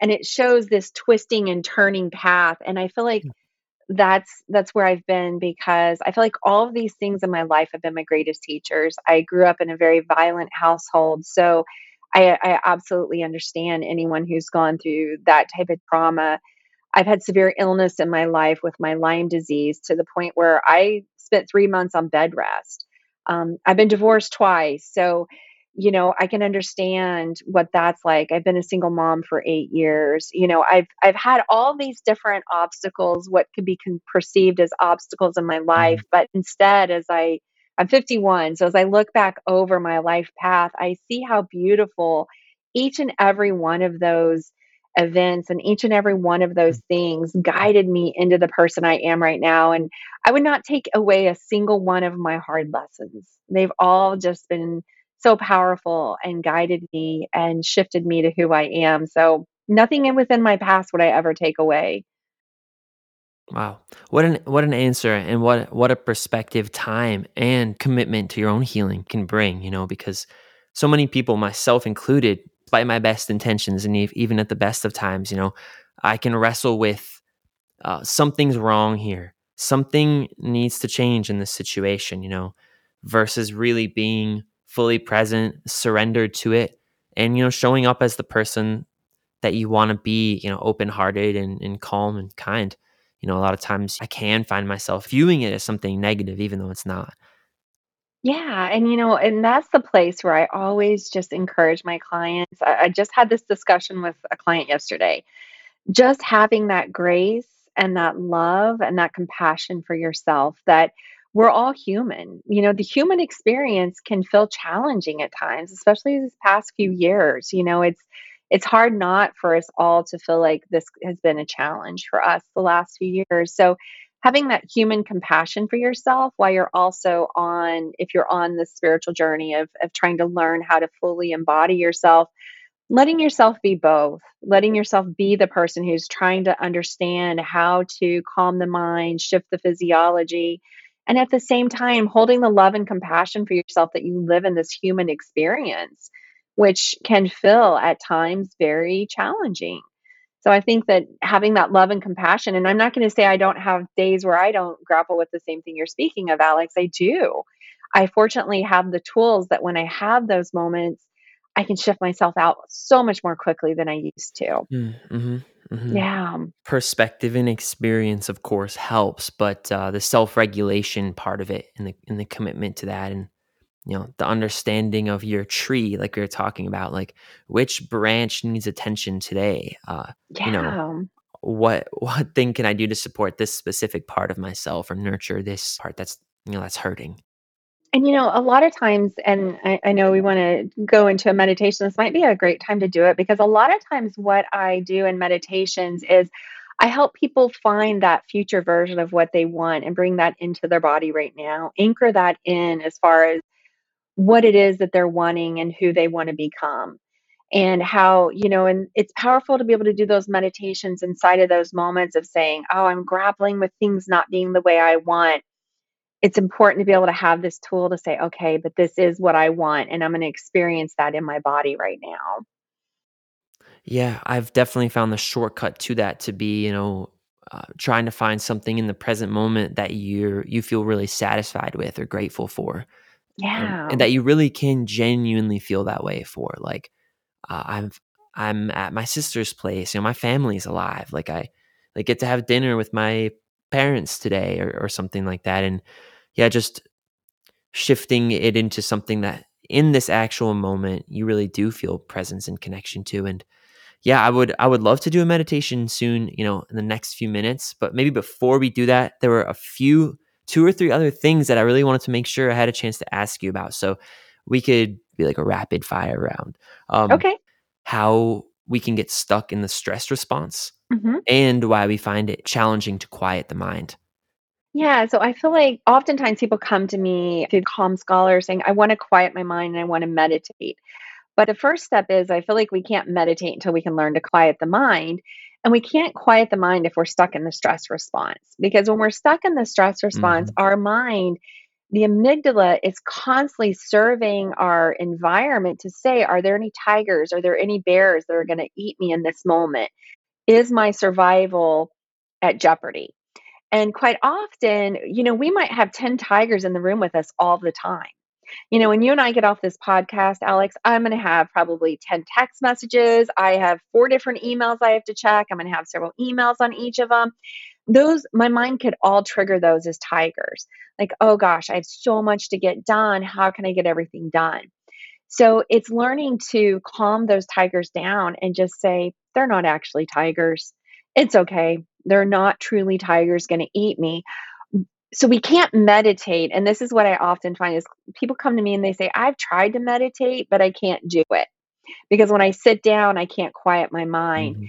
and it shows this twisting and turning path and I feel like that's that's where I've been because I feel like all of these things in my life have been my greatest teachers. I grew up in a very violent household, so I, I absolutely understand anyone who's gone through that type of trauma I've had severe illness in my life with my Lyme disease to the point where I spent 3 months on bed rest. Um, I've been divorced twice, so, you know, I can understand what that's like. I've been a single mom for 8 years. You know, I've I've had all these different obstacles, what could be con perceived as obstacles in my life, Mhm. but instead, as I I'm 51, so as I look back over my life path, I see how beautiful each and every one of those events and each and every one of those things guided me into the person I am right now. And I would not take away a single one of my hard lessons. They've all just been so powerful and guided me and shifted me to who I am. So nothing in within my past would I ever take away. Wow. What an what an answer and what what a perspective, time and commitment to your own healing can bring, you know, because so many people, myself included, by my best intentions and even at the best of times, you know, I can wrestle with uh, something's wrong here. Something needs to change in this situation, you know, versus really being fully present, surrendered to it, and, you know, showing up as the person that you want to be, you know, open hearted and, and calm and kind. You know, a lot of times I can find myself viewing it as something negative, even though it's not. Yeah, and you know, and that's the place where I always just encourage my clients. I, I just had this discussion with a client yesterday just having that grace and that love and that compassion for yourself that we're all human. You know, the human experience can feel challenging at times, especially these past few years. You know, it's it's hard not for us all to feel like this has been a challenge for us the last few years. So having that human compassion for yourself while you're also on if you're on the spiritual journey of of trying to learn how to fully embody yourself Letting yourself be both, letting yourself be the person who's trying to understand how to calm the mind, shift the physiology, and at the same time, holding the love and compassion for yourself that you live in this human experience, which can feel at times very challenging. So I think that having that love and compassion, and I'm not going to say I don't have days where I don't grapple with the same thing you're speaking of, Alex. I do. I fortunately have the tools that when I have those moments, I can shift myself out so much more quickly than I used to. Mm-hmm, hmm Yeah. Perspective and experience, of course, helps, but uh, the self regulation part of it and the and the commitment to that, and you know, the understanding of your tree, like we were talking about, like which branch needs attention today. Uh, you know, Yeah. what *laughs* what thing can I do to support this specific part of myself or nurture this part that's you know that's hurting. And you know, a lot of times, and I, I know we want to go into a meditation, this might be a great time to do it because a lot of times, what I do in meditations is I help people find that future version of what they want and bring that into their body right now, anchor that in as far as what it is that they're wanting and who they want to become. And how, you know, and it's powerful to be able to do those meditations inside of those moments of saying, Oh, I'm grappling with things not being the way I want it's important to be able to have this tool to say, "Okay, but this is what I want, and I'm gonna experience that in my body right now." Yeah, I've definitely found the shortcut to that to be, you know, uh, trying to find something in the present moment that you're you feel really satisfied with or grateful for, um, Yeah. and that you really can genuinely feel that way for. Like, uh, I'm I'm at my sister's place, you know, my family's alive. Like I like get to have dinner with my parents today or, or something like that, and yeah, just shifting it into something that in this actual moment you really do feel presence and connection to, and yeah, I would I would love to do a meditation soon, you know, in the next few minutes, but maybe before we do that, there were a few 2 or 3 other things that I really wanted to make sure I had a chance to ask you about. So we could be like a rapid fire round. Um, Okay. how we can get stuck in the stress response Mhm. and why we find it challenging to quiet the mind. Yeah, so I feel like oftentimes people come to me through Calm Scholar saying, I want to quiet my mind and I want to meditate. But the first step is I feel like we can't meditate until we can learn to quiet the mind. And we can't quiet the mind if we're stuck in the stress response. Because when we're stuck in the stress response, hmm our mind, the amygdala is constantly serving our environment to say, Are there any tigers? Are there any bears that are going to eat me in this moment? Is my survival at jeopardy? And quite often, you know, we might have 10 tigers in the room with us all the time. You know, when you and I get off this podcast, Alex, I'm going to have probably 10 text messages. I have four different emails I have to check. I'm going to have several emails on each of them. Those, my mind could all trigger those as tigers. Like, oh gosh, I have so much to get done. How can I get everything done? So it's learning to calm those tigers down and just say, they're not actually tigers. It's okay. They're not truly tigers going to eat me. So we can't meditate. And this is what I often find is people come to me and they say, I've tried to meditate, but I can't do it because when I sit down, I can't quiet my mind. hmm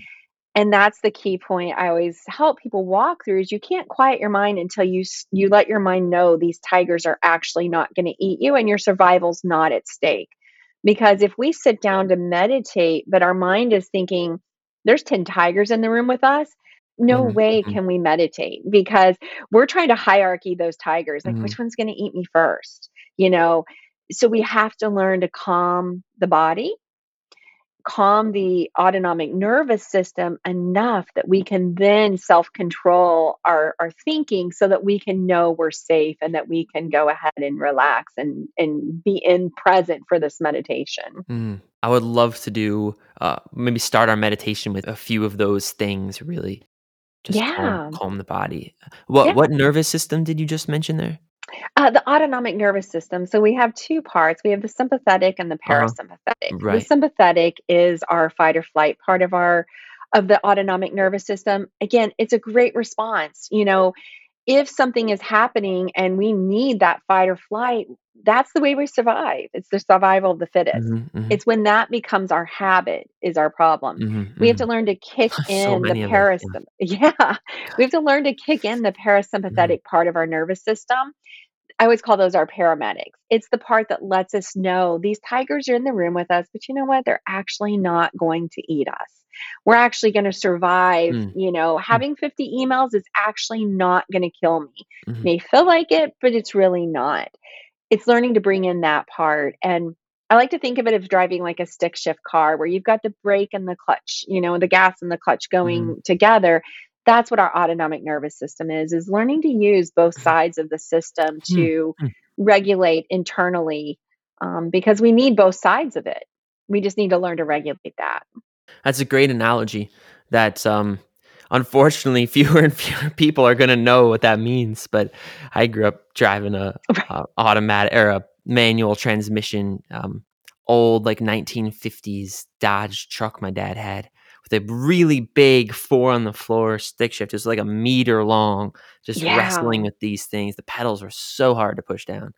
And that's the key point I always help people walk through is you can't quiet your mind until you you let your mind know these tigers are actually not going to eat you and your survival's not at stake. Because if we sit down to meditate but our mind is thinking there's 10 tigers in the room with us, no hmm way hmm can we meditate because we're trying to hierarchy those tigers like hmm which one's going to eat me first, you know? So we have to learn to calm the body calm the autonomic nervous system enough that we can then self-control our our thinking so that we can know we're safe and that we can go ahead and relax and and be in present for this meditation. Mm. I would love to do uh, maybe start our meditation with a few of those things. Really, just calm Yeah. calm the body. What Yeah. what nervous system did you just mention there? Uh, the autonomic nervous system. So we have two parts. We have the sympathetic and the Uh huh. parasympathetic. The sympathetic is our fight or flight part of our of the autonomic nervous system. Again, it's a great response. You know, if something is happening and we need that fight or flight, that's the way we survive. It's the survival of the fittest. hmm hmm It's when that becomes our habit is our problem. hmm We have to learn to kick *laughs* so in the many of us. Yeah. yeah. We have to learn to kick in the Mhm. parasympathetic part of our nervous system I always call those our paramedics. It's the part that lets us know these tigers are in the room with us, but you know what? They're actually not going to eat us. We're actually going to survive. Mm, You know, mm, having 50 emails is actually not going to kill me. mhm, May feel like it, but it's really not. It's learning to bring in that part. And I like to think of it as driving like a stick shift car where you've got the brake and the clutch, you know, the gas and the clutch going together. That's what our autonomic nervous system is, is learning to use both sides of the system mm, to mm. regulate internally um, because we need both sides of it. We just need to learn to regulate that. That's a great analogy that, um, unfortunately, *laughs* fewer and fewer people are gonna know what that means, but I grew up driving a, a automatic or a manual transmission, um, old, like, 1950s Dodge truck my dad had with a really big four-on-the-floor stick shift. It was, like, a meter long, just wrestling with these things. The pedals were so hard to push down.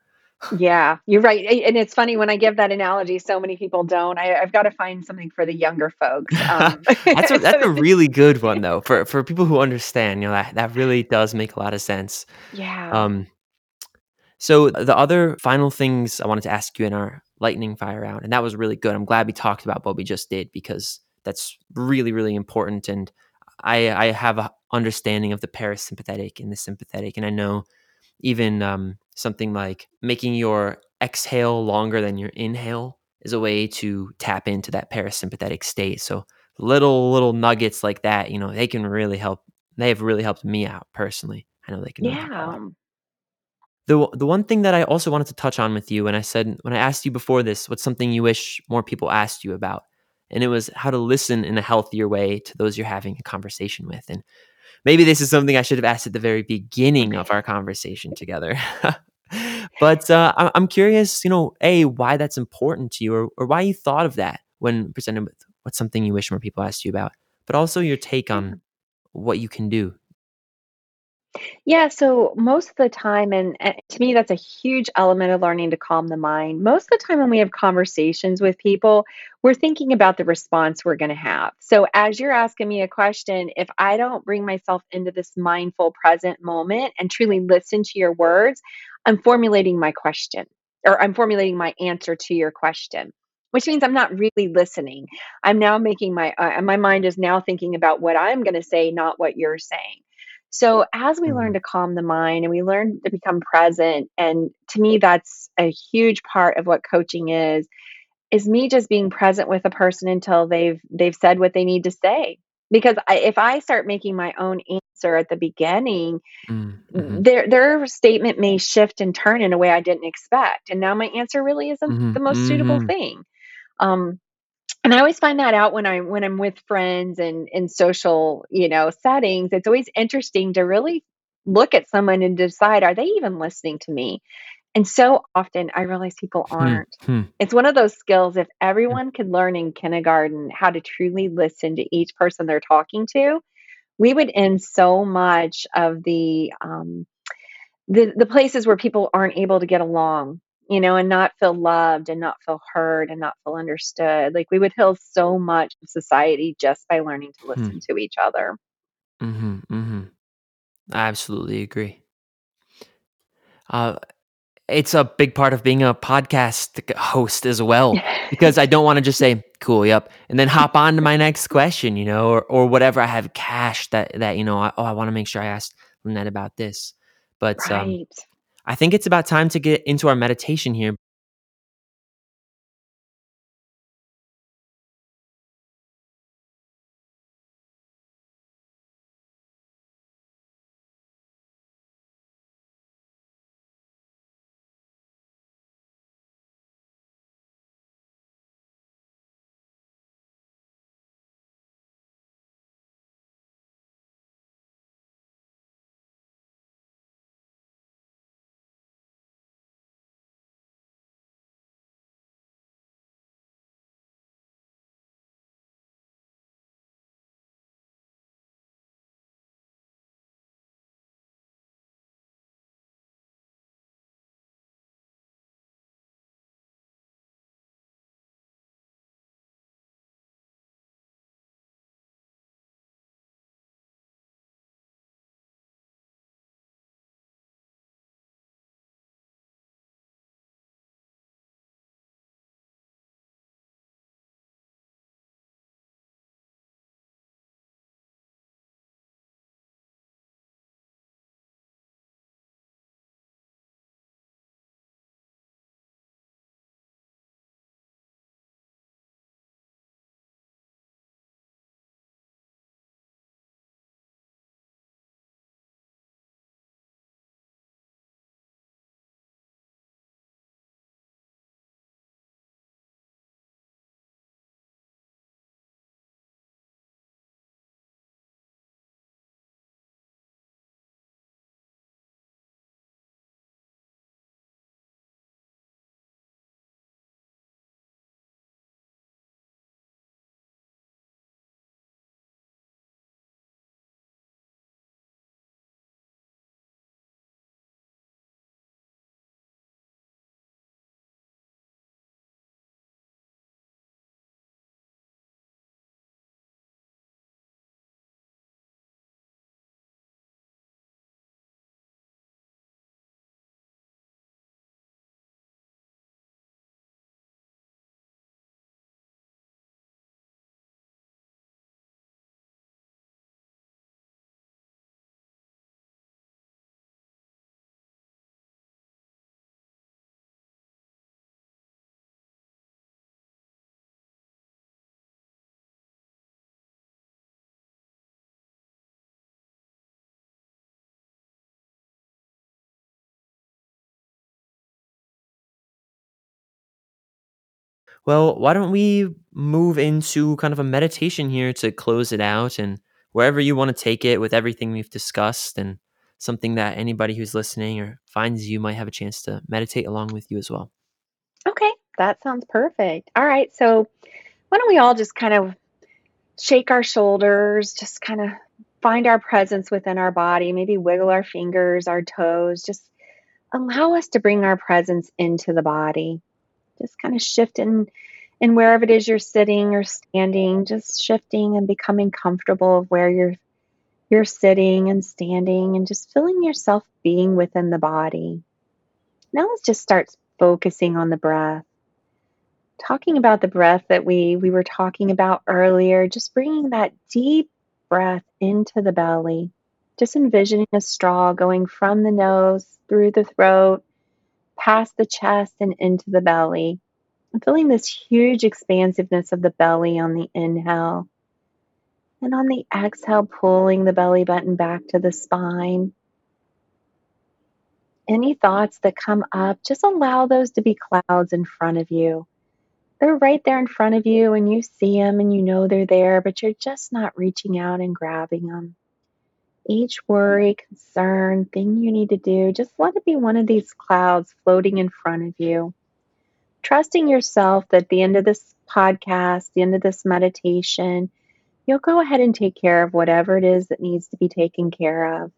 Yeah, you're right, and it's funny when I give that analogy, so many people don't. I I've gotta find something for the younger folks, *laughs* um, That's a *laughs* that's a really good one though, for for people who understand, you know, that that really does make a lot of sense. Yeah, Um, so the other final things I wanted to ask you in our lightning fire round, and that was really good. I'm glad we talked about what we just did because that's really, really important. And I I have a understanding of the parasympathetic and the sympathetic, and I know even um, something like making your exhale longer than your inhale is a way to tap into that parasympathetic state. So little little nuggets like that, you know, they can really help. They have really helped me out personally. I know they can really help a lot. yeah, The the one thing that I also wanted to touch on with you, and I said when I asked you before this, what's something you wish more people asked you about, and it was how to listen in a healthier way to those you're having a conversation with. And maybe this is something I should have asked at the very beginning of our conversation together. *laughs* but uh, I'm curious, you know, a why that's important to you, or, or why you thought of that when presented with what's something you wish more people asked you about, but also your take on what you can do. Yeah, so most of the time, and, and to me, that's a huge element of learning to calm the mind. Most of the time, when we have conversations with people, we're thinking about the response we're going to have. So, as you're asking me a question, if I don't bring myself into this mindful present moment and truly listen to your words, I'm formulating my question or I'm formulating my answer to your question. Which means I'm not really listening. I'm now making my uh, my mind is now thinking about what I'm going to say, not what you're saying. So, as we learn Mhm, to calm the mind and we learn to become present, and to me, that's a huge part of what coaching is, is me just being present with a person until they've they've said what they need to say. Because I, if I start making my own answer at the beginning, mm, mhm, their their statement may shift and turn in a way I didn't expect, and now my answer really isn't mhm, the most suitable mhm, thing. Um, and I always find that out when I'm when I'm with friends and in social, you know, settings. It's always interesting to really look at someone and decide, are they even listening to me? And so often I realize people hmm, aren't. hmm, It's one of those skills if hmm, everyone could learn in kindergarten how to truly listen to each person they're talking to, we would end so much of the um, the the places where people aren't able to get along, you know, and not feel loved and not feel heard and not feel understood. Like we would heal so much of society just by learning to hmm, listen to each other. mhm, mhm. I absolutely agree. Uh, it's a big part of being a podcast host as well, *laughs* because I don't wanna just say, "Cool, yep," and then hop on to my next question, you know, or or whatever I have cash that that, you know, I "Oh, I wanna make sure I asked Lynette about this." But, um, Right. I think it's about time to get into our meditation here. Well, why don't we move into kind of a meditation here to close it out and wherever you want to take it with everything we've discussed and something that anybody who's listening or finds you might have a chance to meditate along with you as well. Okay. That sounds perfect. All right. So why don't we all just kind of shake our shoulders, just kind of find our presence within our body, maybe wiggle our fingers, our toes, just allow us to bring our presence into the body. Just kind of shift in, in wherever it is you're sitting or standing, just shifting and becoming comfortable of where you're you're sitting and standing and just feeling yourself being within the body. Now let's just start focusing on the breath. Talking about the breath that we we were talking about earlier, just bringing that deep breath into the belly. Just envisioning a straw going from the nose through the throat, past the chest and into the belly. I'm feeling this huge expansiveness of the belly on the inhale and on the exhale, pulling the belly button back to the spine. Any thoughts that come up, just allow those to be clouds in front of you. They're right there in front of you, and you see them and you know they're there, but you're just not reaching out and grabbing them. Each worry, concern, thing you need to do, just let it be one of these clouds floating in front of you. Trusting yourself that at the end of this podcast, the end of this meditation, you'll go ahead and take care of whatever it is that needs to be taken care of.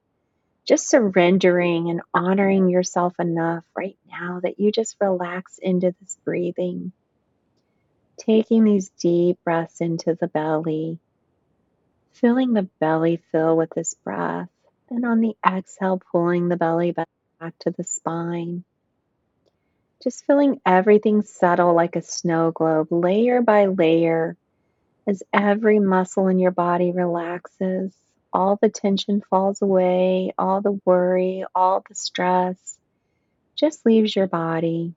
Just surrendering and honoring yourself enough right now that you just relax into this breathing. Taking these deep breaths into the belly, filling the belly fill with this breath, and on the exhale, pulling the belly back to the spine. Just feeling everything settle like a snow globe, layer by layer, as every muscle in your body relaxes, all the tension falls away, all the worry, all the stress just leaves your body.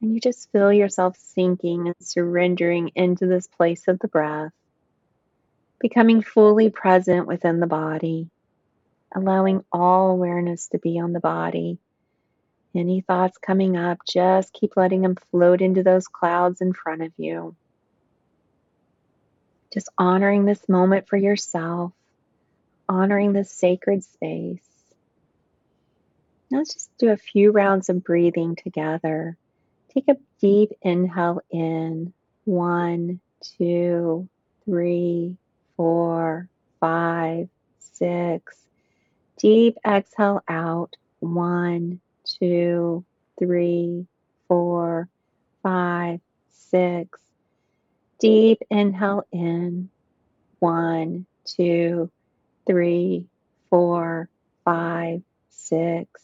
And you just feel yourself sinking and surrendering into this place of the breath, becoming fully present within the body, allowing all awareness to be on the body. Any thoughts coming up, just keep letting them float into those clouds in front of you. Just honoring this moment for yourself, honoring this sacred space. Let's just do a few rounds of breathing together. Take a deep inhale in. One, two, three, four, five, six. Deep exhale out. One, two, three, four, five, six. Deep inhale in. One, two, three, four, five, six.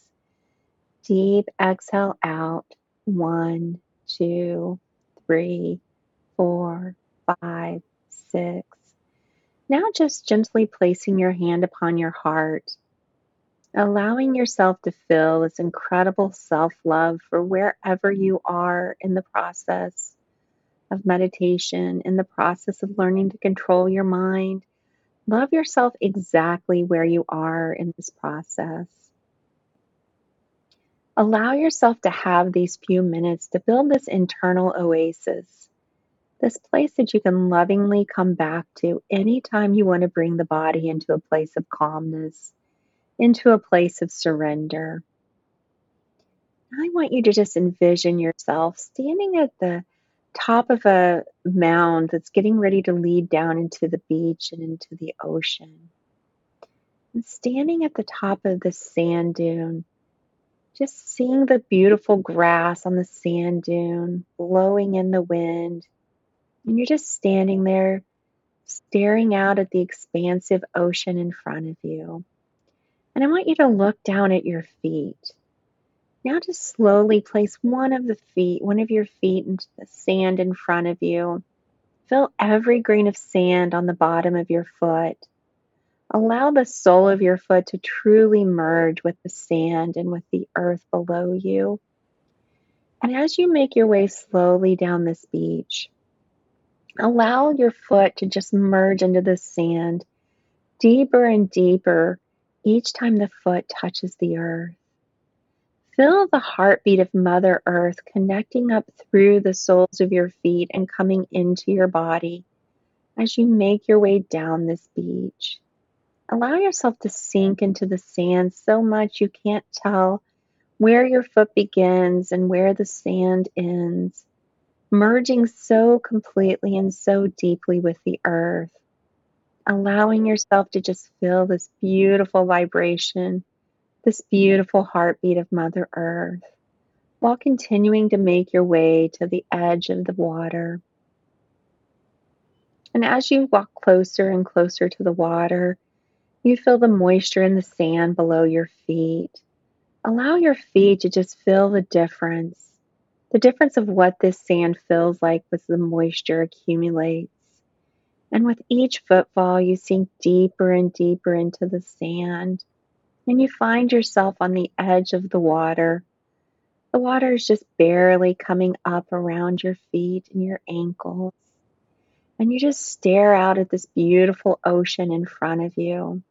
Deep exhale out. One, two, three, four, five, six. Now just gently placing your hand upon your heart, allowing yourself to feel this incredible self love for wherever you are in the process of meditation, in the process of learning to control your mind. Love yourself exactly where you are in this process. Allow yourself to have these few minutes to build this internal oasis, this place that you can lovingly come back to anytime you want to bring the body into a place of calmness, into a place of surrender. I want you to just envision yourself standing at the top of a mound that's getting ready to lead down into the beach and into the ocean. And standing at the top of the sand dune, just seeing the beautiful grass on the sand dune blowing in the wind. And you're just standing there staring out at the expansive ocean in front of you. And I want you to look down at your feet. Now just slowly place one of the feet, one of your feet into the sand in front of you. Feel every grain of sand on the bottom of your foot. Allow the sole of your foot to truly merge with the sand and with the earth below you. And as you make your way slowly down this beach, allow your foot to just merge into the sand deeper and deeper each time the foot touches the earth. Feel the heartbeat of Mother Earth connecting up through the soles of your feet and coming into your body as you make your way down this beach. Allow yourself to sink into the sand so much you can't tell where your foot begins and where the sand ends, merging so completely and so deeply with the earth. allowing yourself to just feel this beautiful vibration, this beautiful heartbeat of Mother Earth, while continuing to make your way to the edge of the water. And as you walk closer and closer to the water, you feel the moisture in the sand below your feet. Allow your feet to just feel the difference the difference of what this sand feels like as the moisture accumulates. And with each footfall, you sink deeper and deeper into the sand, and you find yourself on the edge of the water. The water is just barely coming up around your feet and your ankles. And you just stare out at this beautiful ocean in front of you.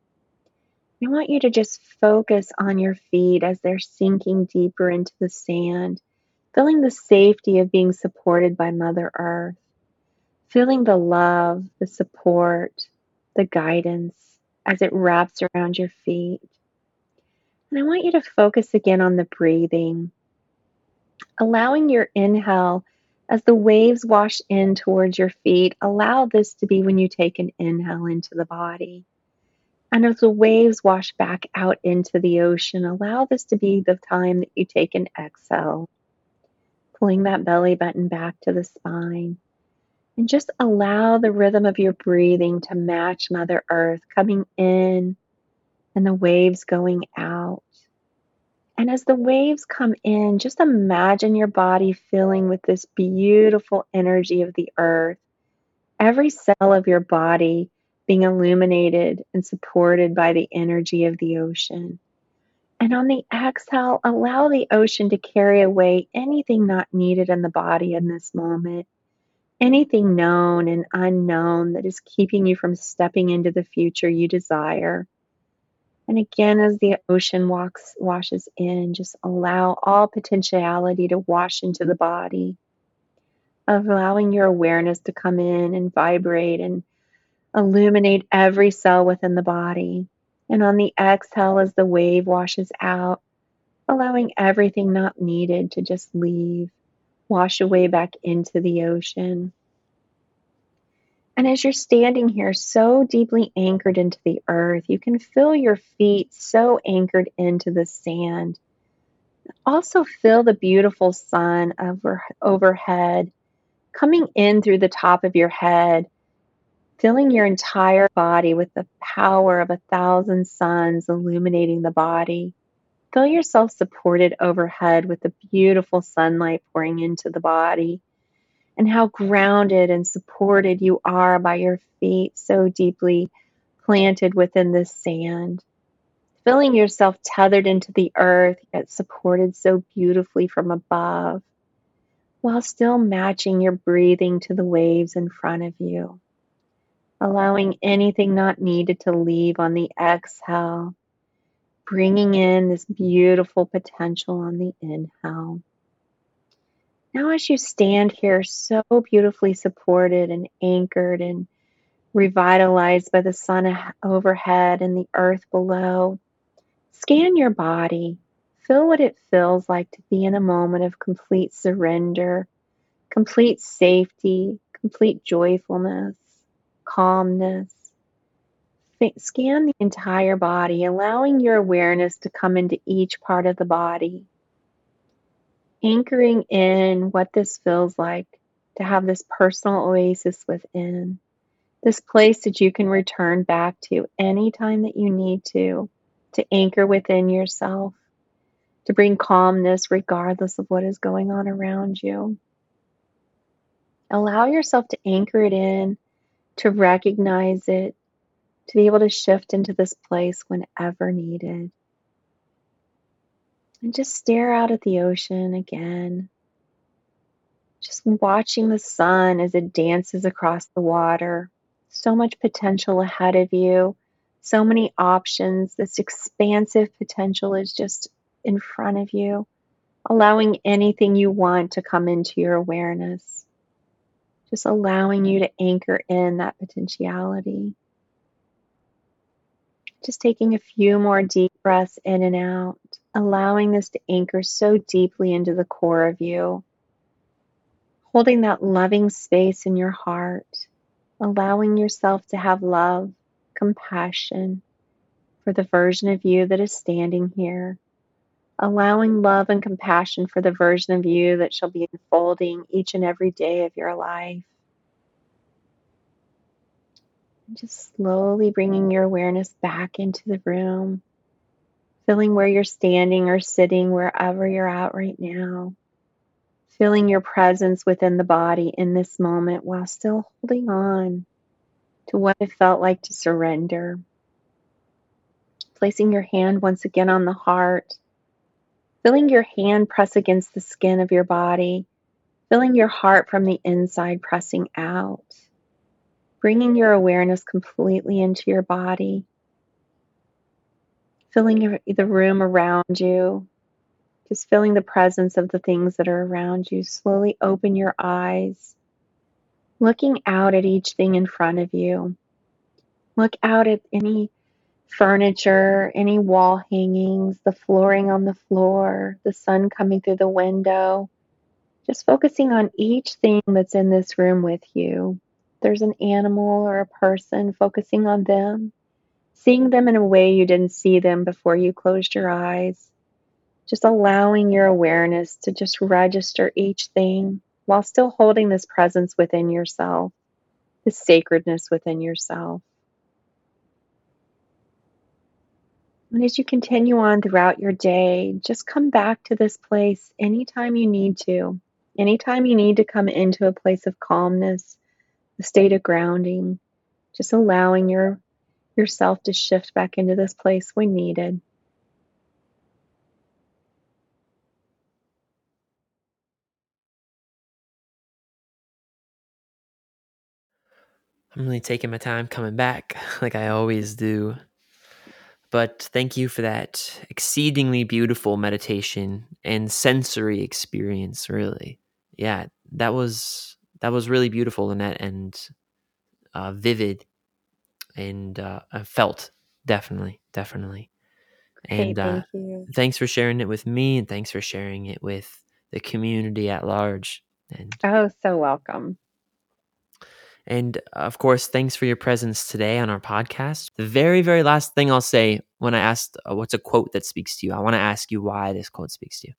I want you to just focus on your feet as they're sinking deeper into the sand, feeling the safety of being supported by Mother Earth feeling the love, the support, the guidance as it wraps around your feet. And I want you to focus again on the breathing, allowing your inhale as the waves wash in towards your feet. Allow this to be when you take an inhale into the body. And as the waves wash back out into the ocean, allow this to be the time that you take an exhale, pulling that belly button back to the spine. And just allow the rhythm of your breathing to match Mother Earth coming in and the waves going out. And as the waves come in, just imagine your body filling with this beautiful energy of the earth. Every cell of your body being illuminated and supported by the energy of the ocean. And on the exhale, allow the ocean to carry away anything not needed in the body in this moment anything known and unknown that is keeping you from stepping into the future you desire. And again, as the ocean walks, washes in, just allow all potentiality to wash into the body, allowing your awareness to come in and vibrate and illuminate every cell within the body. And on the exhale, as the wave washes out, allowing everything not needed to just leave wash away back into the ocean. And as you're standing here so deeply anchored into the earth, you can feel your feet so anchored into the sand. Also, feel the beautiful sun over, overhead coming in through the top of your head, filling your entire body with the power of a thousand suns illuminating the body. Feel yourself supported overhead with the beautiful sunlight pouring into the body, and how grounded and supported you are by your feet so deeply planted within the sand. Feeling yourself tethered into the earth, yet supported so beautifully from above, while still matching your breathing to the waves in front of you. Allowing anything not needed to leave on the exhale bringing in this beautiful potential on the inhale. Now, as you stand here, so beautifully supported and anchored and revitalized by the sun overhead and the earth below, scan your body. Feel what it feels like to be in a moment of complete surrender, complete safety, complete joyfulness, calmness, Scan the entire body, allowing your awareness to come into each part of the body. Anchoring in what this feels like to have this personal oasis within, this place that you can return back to anytime that you need to, to anchor within yourself, to bring calmness regardless of what is going on around you. Allow yourself to anchor it in, to recognize it, to be able to shift into this place whenever needed. And just stare out at the ocean again. Just watching the sun as it dances across the water. So much potential ahead of you, so many options. This expansive potential is just in front of you, allowing anything you want to come into your awareness. Just allowing you to anchor in that potentiality. Just taking a few more deep breaths in and out, allowing this to anchor so deeply into the core of you. Holding that loving space in your heart, allowing yourself to have love compassion for the version of you that is standing here, allowing love and compassion for the version of you that shall be unfolding each and every day of your life. Just slowly bringing your awareness back into the room, feeling where you're standing or sitting, wherever you're at right now. Feeling your presence within the body in this moment while still holding on to what it felt like to surrender. Placing your hand once again on the heart, feeling your hand press against the skin of your body, feeling your heart from the inside pressing out, bringing your awareness completely into your body, filling the room around you, just feeling the presence of the things that are around you. Slowly open your eyes, looking out at each thing in front of you. Look out at any furniture, any wall hangings, the flooring on the floor, the sun coming through the window. Just focusing on each thing that's in this room with you. There's an animal or a person, focusing on them, seeing them in a way you didn't see them before you closed your eyes. Just allowing your awareness to just register each thing while still holding this presence within yourself, this sacredness within yourself. And as you continue on throughout your day, just come back to this place anytime you need to. Anytime you need to come into a place of calmness, a state of grounding, just allowing your yourself to shift back into this place when needed. I'm really taking my time coming back, *laughs* like I always do. But thank you for that exceedingly beautiful meditation and sensory experience, really. Yeah, that was that was really beautiful, Lynette, and uh, vivid, and uh, felt definitely, definitely. And uh, thank you. thanks for sharing it with me, and thanks for sharing it with the community at large. And Oh, so welcome. And of course, thanks for your presence today on our podcast. The very, very last thing I'll say when I asked uh, what's a quote that speaks to you, I want to ask you why this quote speaks to you.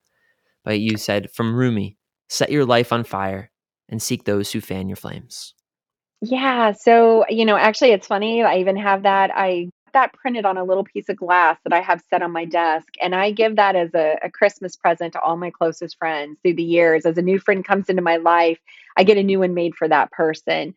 But you said from Rumi, set your life on fire and seek those who fan your flames. Yeah, so, you know, actually it's funny, I even have that I that printed on a little piece of glass that I have set on my desk, and I give that as a, a Christmas present to all my closest friends through the years. As a new friend comes into my life, I get a new one made for that person.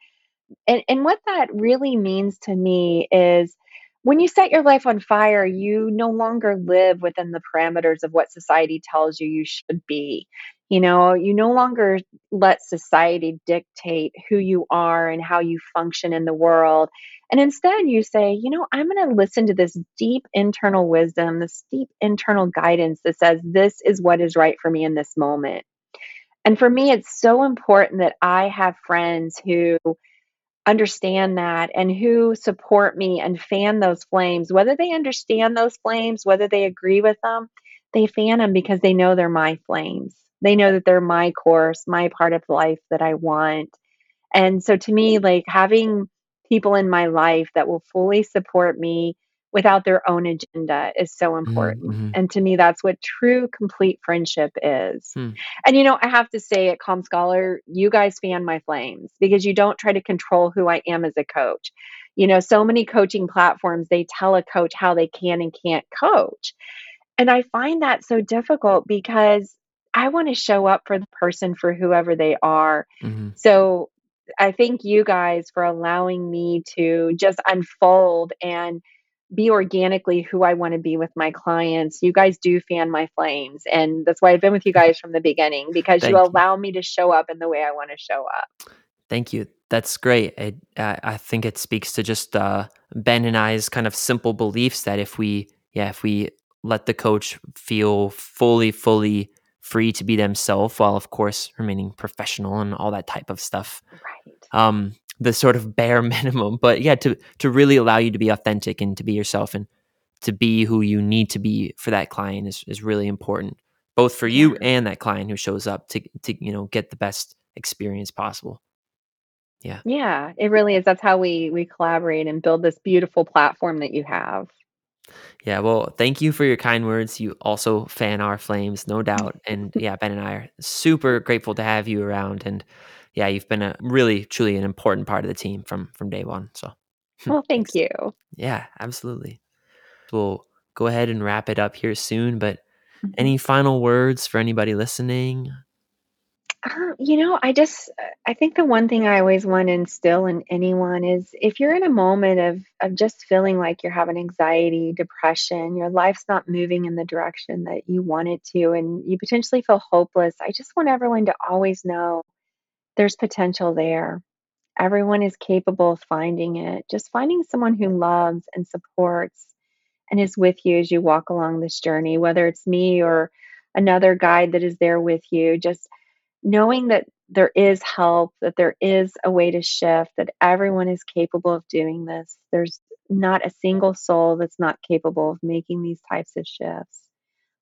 And and what that really means to me is when you set your life on fire, you no longer live within the parameters of what society tells you you should be. You know, you no longer let society dictate who you are and how you function in the world. And instead, you say, you know, I'm going to listen to this deep internal wisdom, this deep internal guidance that says this is what is right for me in this moment. And for me, it's so important that I have friends who understand that and who support me and fan those flames, whether they understand those flames, whether they agree with them, they fan them because they know they're my flames. They know that they're my course, my part of life that I want. And so to me, like having people in my life that will fully support me without their own agenda is so important. Mm-hmm. And to me, that's what true, complete friendship is. Hmm. And you know, I have to say at Calm Scholar, you guys fan my flames because you don't try to control who I am as a coach. You know, so many coaching platforms, they tell a coach how they can and can't coach. And I find that so difficult because I want to show up for the person for whoever they are. Mm-hmm. So I thank you guys for allowing me to just unfold and be organically who I want to be with my clients. You guys do fan my flames. And that's why I've been with you guys from the beginning because you you. allow me to show up in the way I want to show up. Thank you. That's great. I, I I think it speaks to just uh, Ben and I's kind of simple beliefs that if we, yeah, if we let the coach feel fully, fully free to be themselves, while of course remaining professional and all that type of stuff, Right. um, the sort of bare *laughs* minimum. But yeah, to to really allow you to be authentic and to be yourself and to be who you need to be for that client is is really important, both for you and that client who shows up to to you know get the best experience possible. Yeah. Yeah, it really is. That's how we we collaborate and build this beautiful platform that you have. Yeah, well, thank you for your kind words. You also fan our flames, no *laughs* doubt. And yeah, Ben and I are super grateful to have you around. And yeah, you've been a really, truly an important part of the team from from day one. So *laughs* Well, thank you. Yeah, absolutely. We'll go ahead and wrap it up here soon. But Mhm. any final words for anybody listening? Uh, you know, I just I think the one thing I always want to instill in anyone is if you're in a moment of of just feeling like you're having anxiety, depression, your life's not moving in the direction that you want it to, and you potentially feel hopeless, I just want everyone to always know there's potential there. Everyone is capable of finding it. Just finding someone who loves and supports and is with you as you walk along this journey, whether it's me or another guide that is there with you, just knowing that there is help, that there is a way to shift, that everyone is capable of doing this. There's not a single soul that's not capable of making these types of shifts.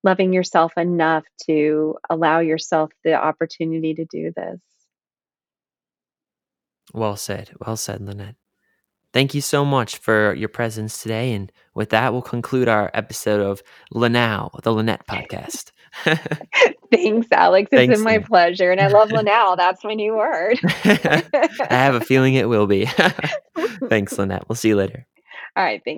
Loving yourself enough to allow yourself the opportunity to do this. Well said. Well said, Lynette. Thank you so much for your presence today. And with that, we'll conclude our episode of Lanow, the Lynette podcast. *laughs* Thanks, Alex. It's been my Lynette. pleasure. And I love *laughs* Lanao. That's my new word. *laughs* I have a feeling it will be. Thanks, Lynette. We'll see you later. All right. Thanks.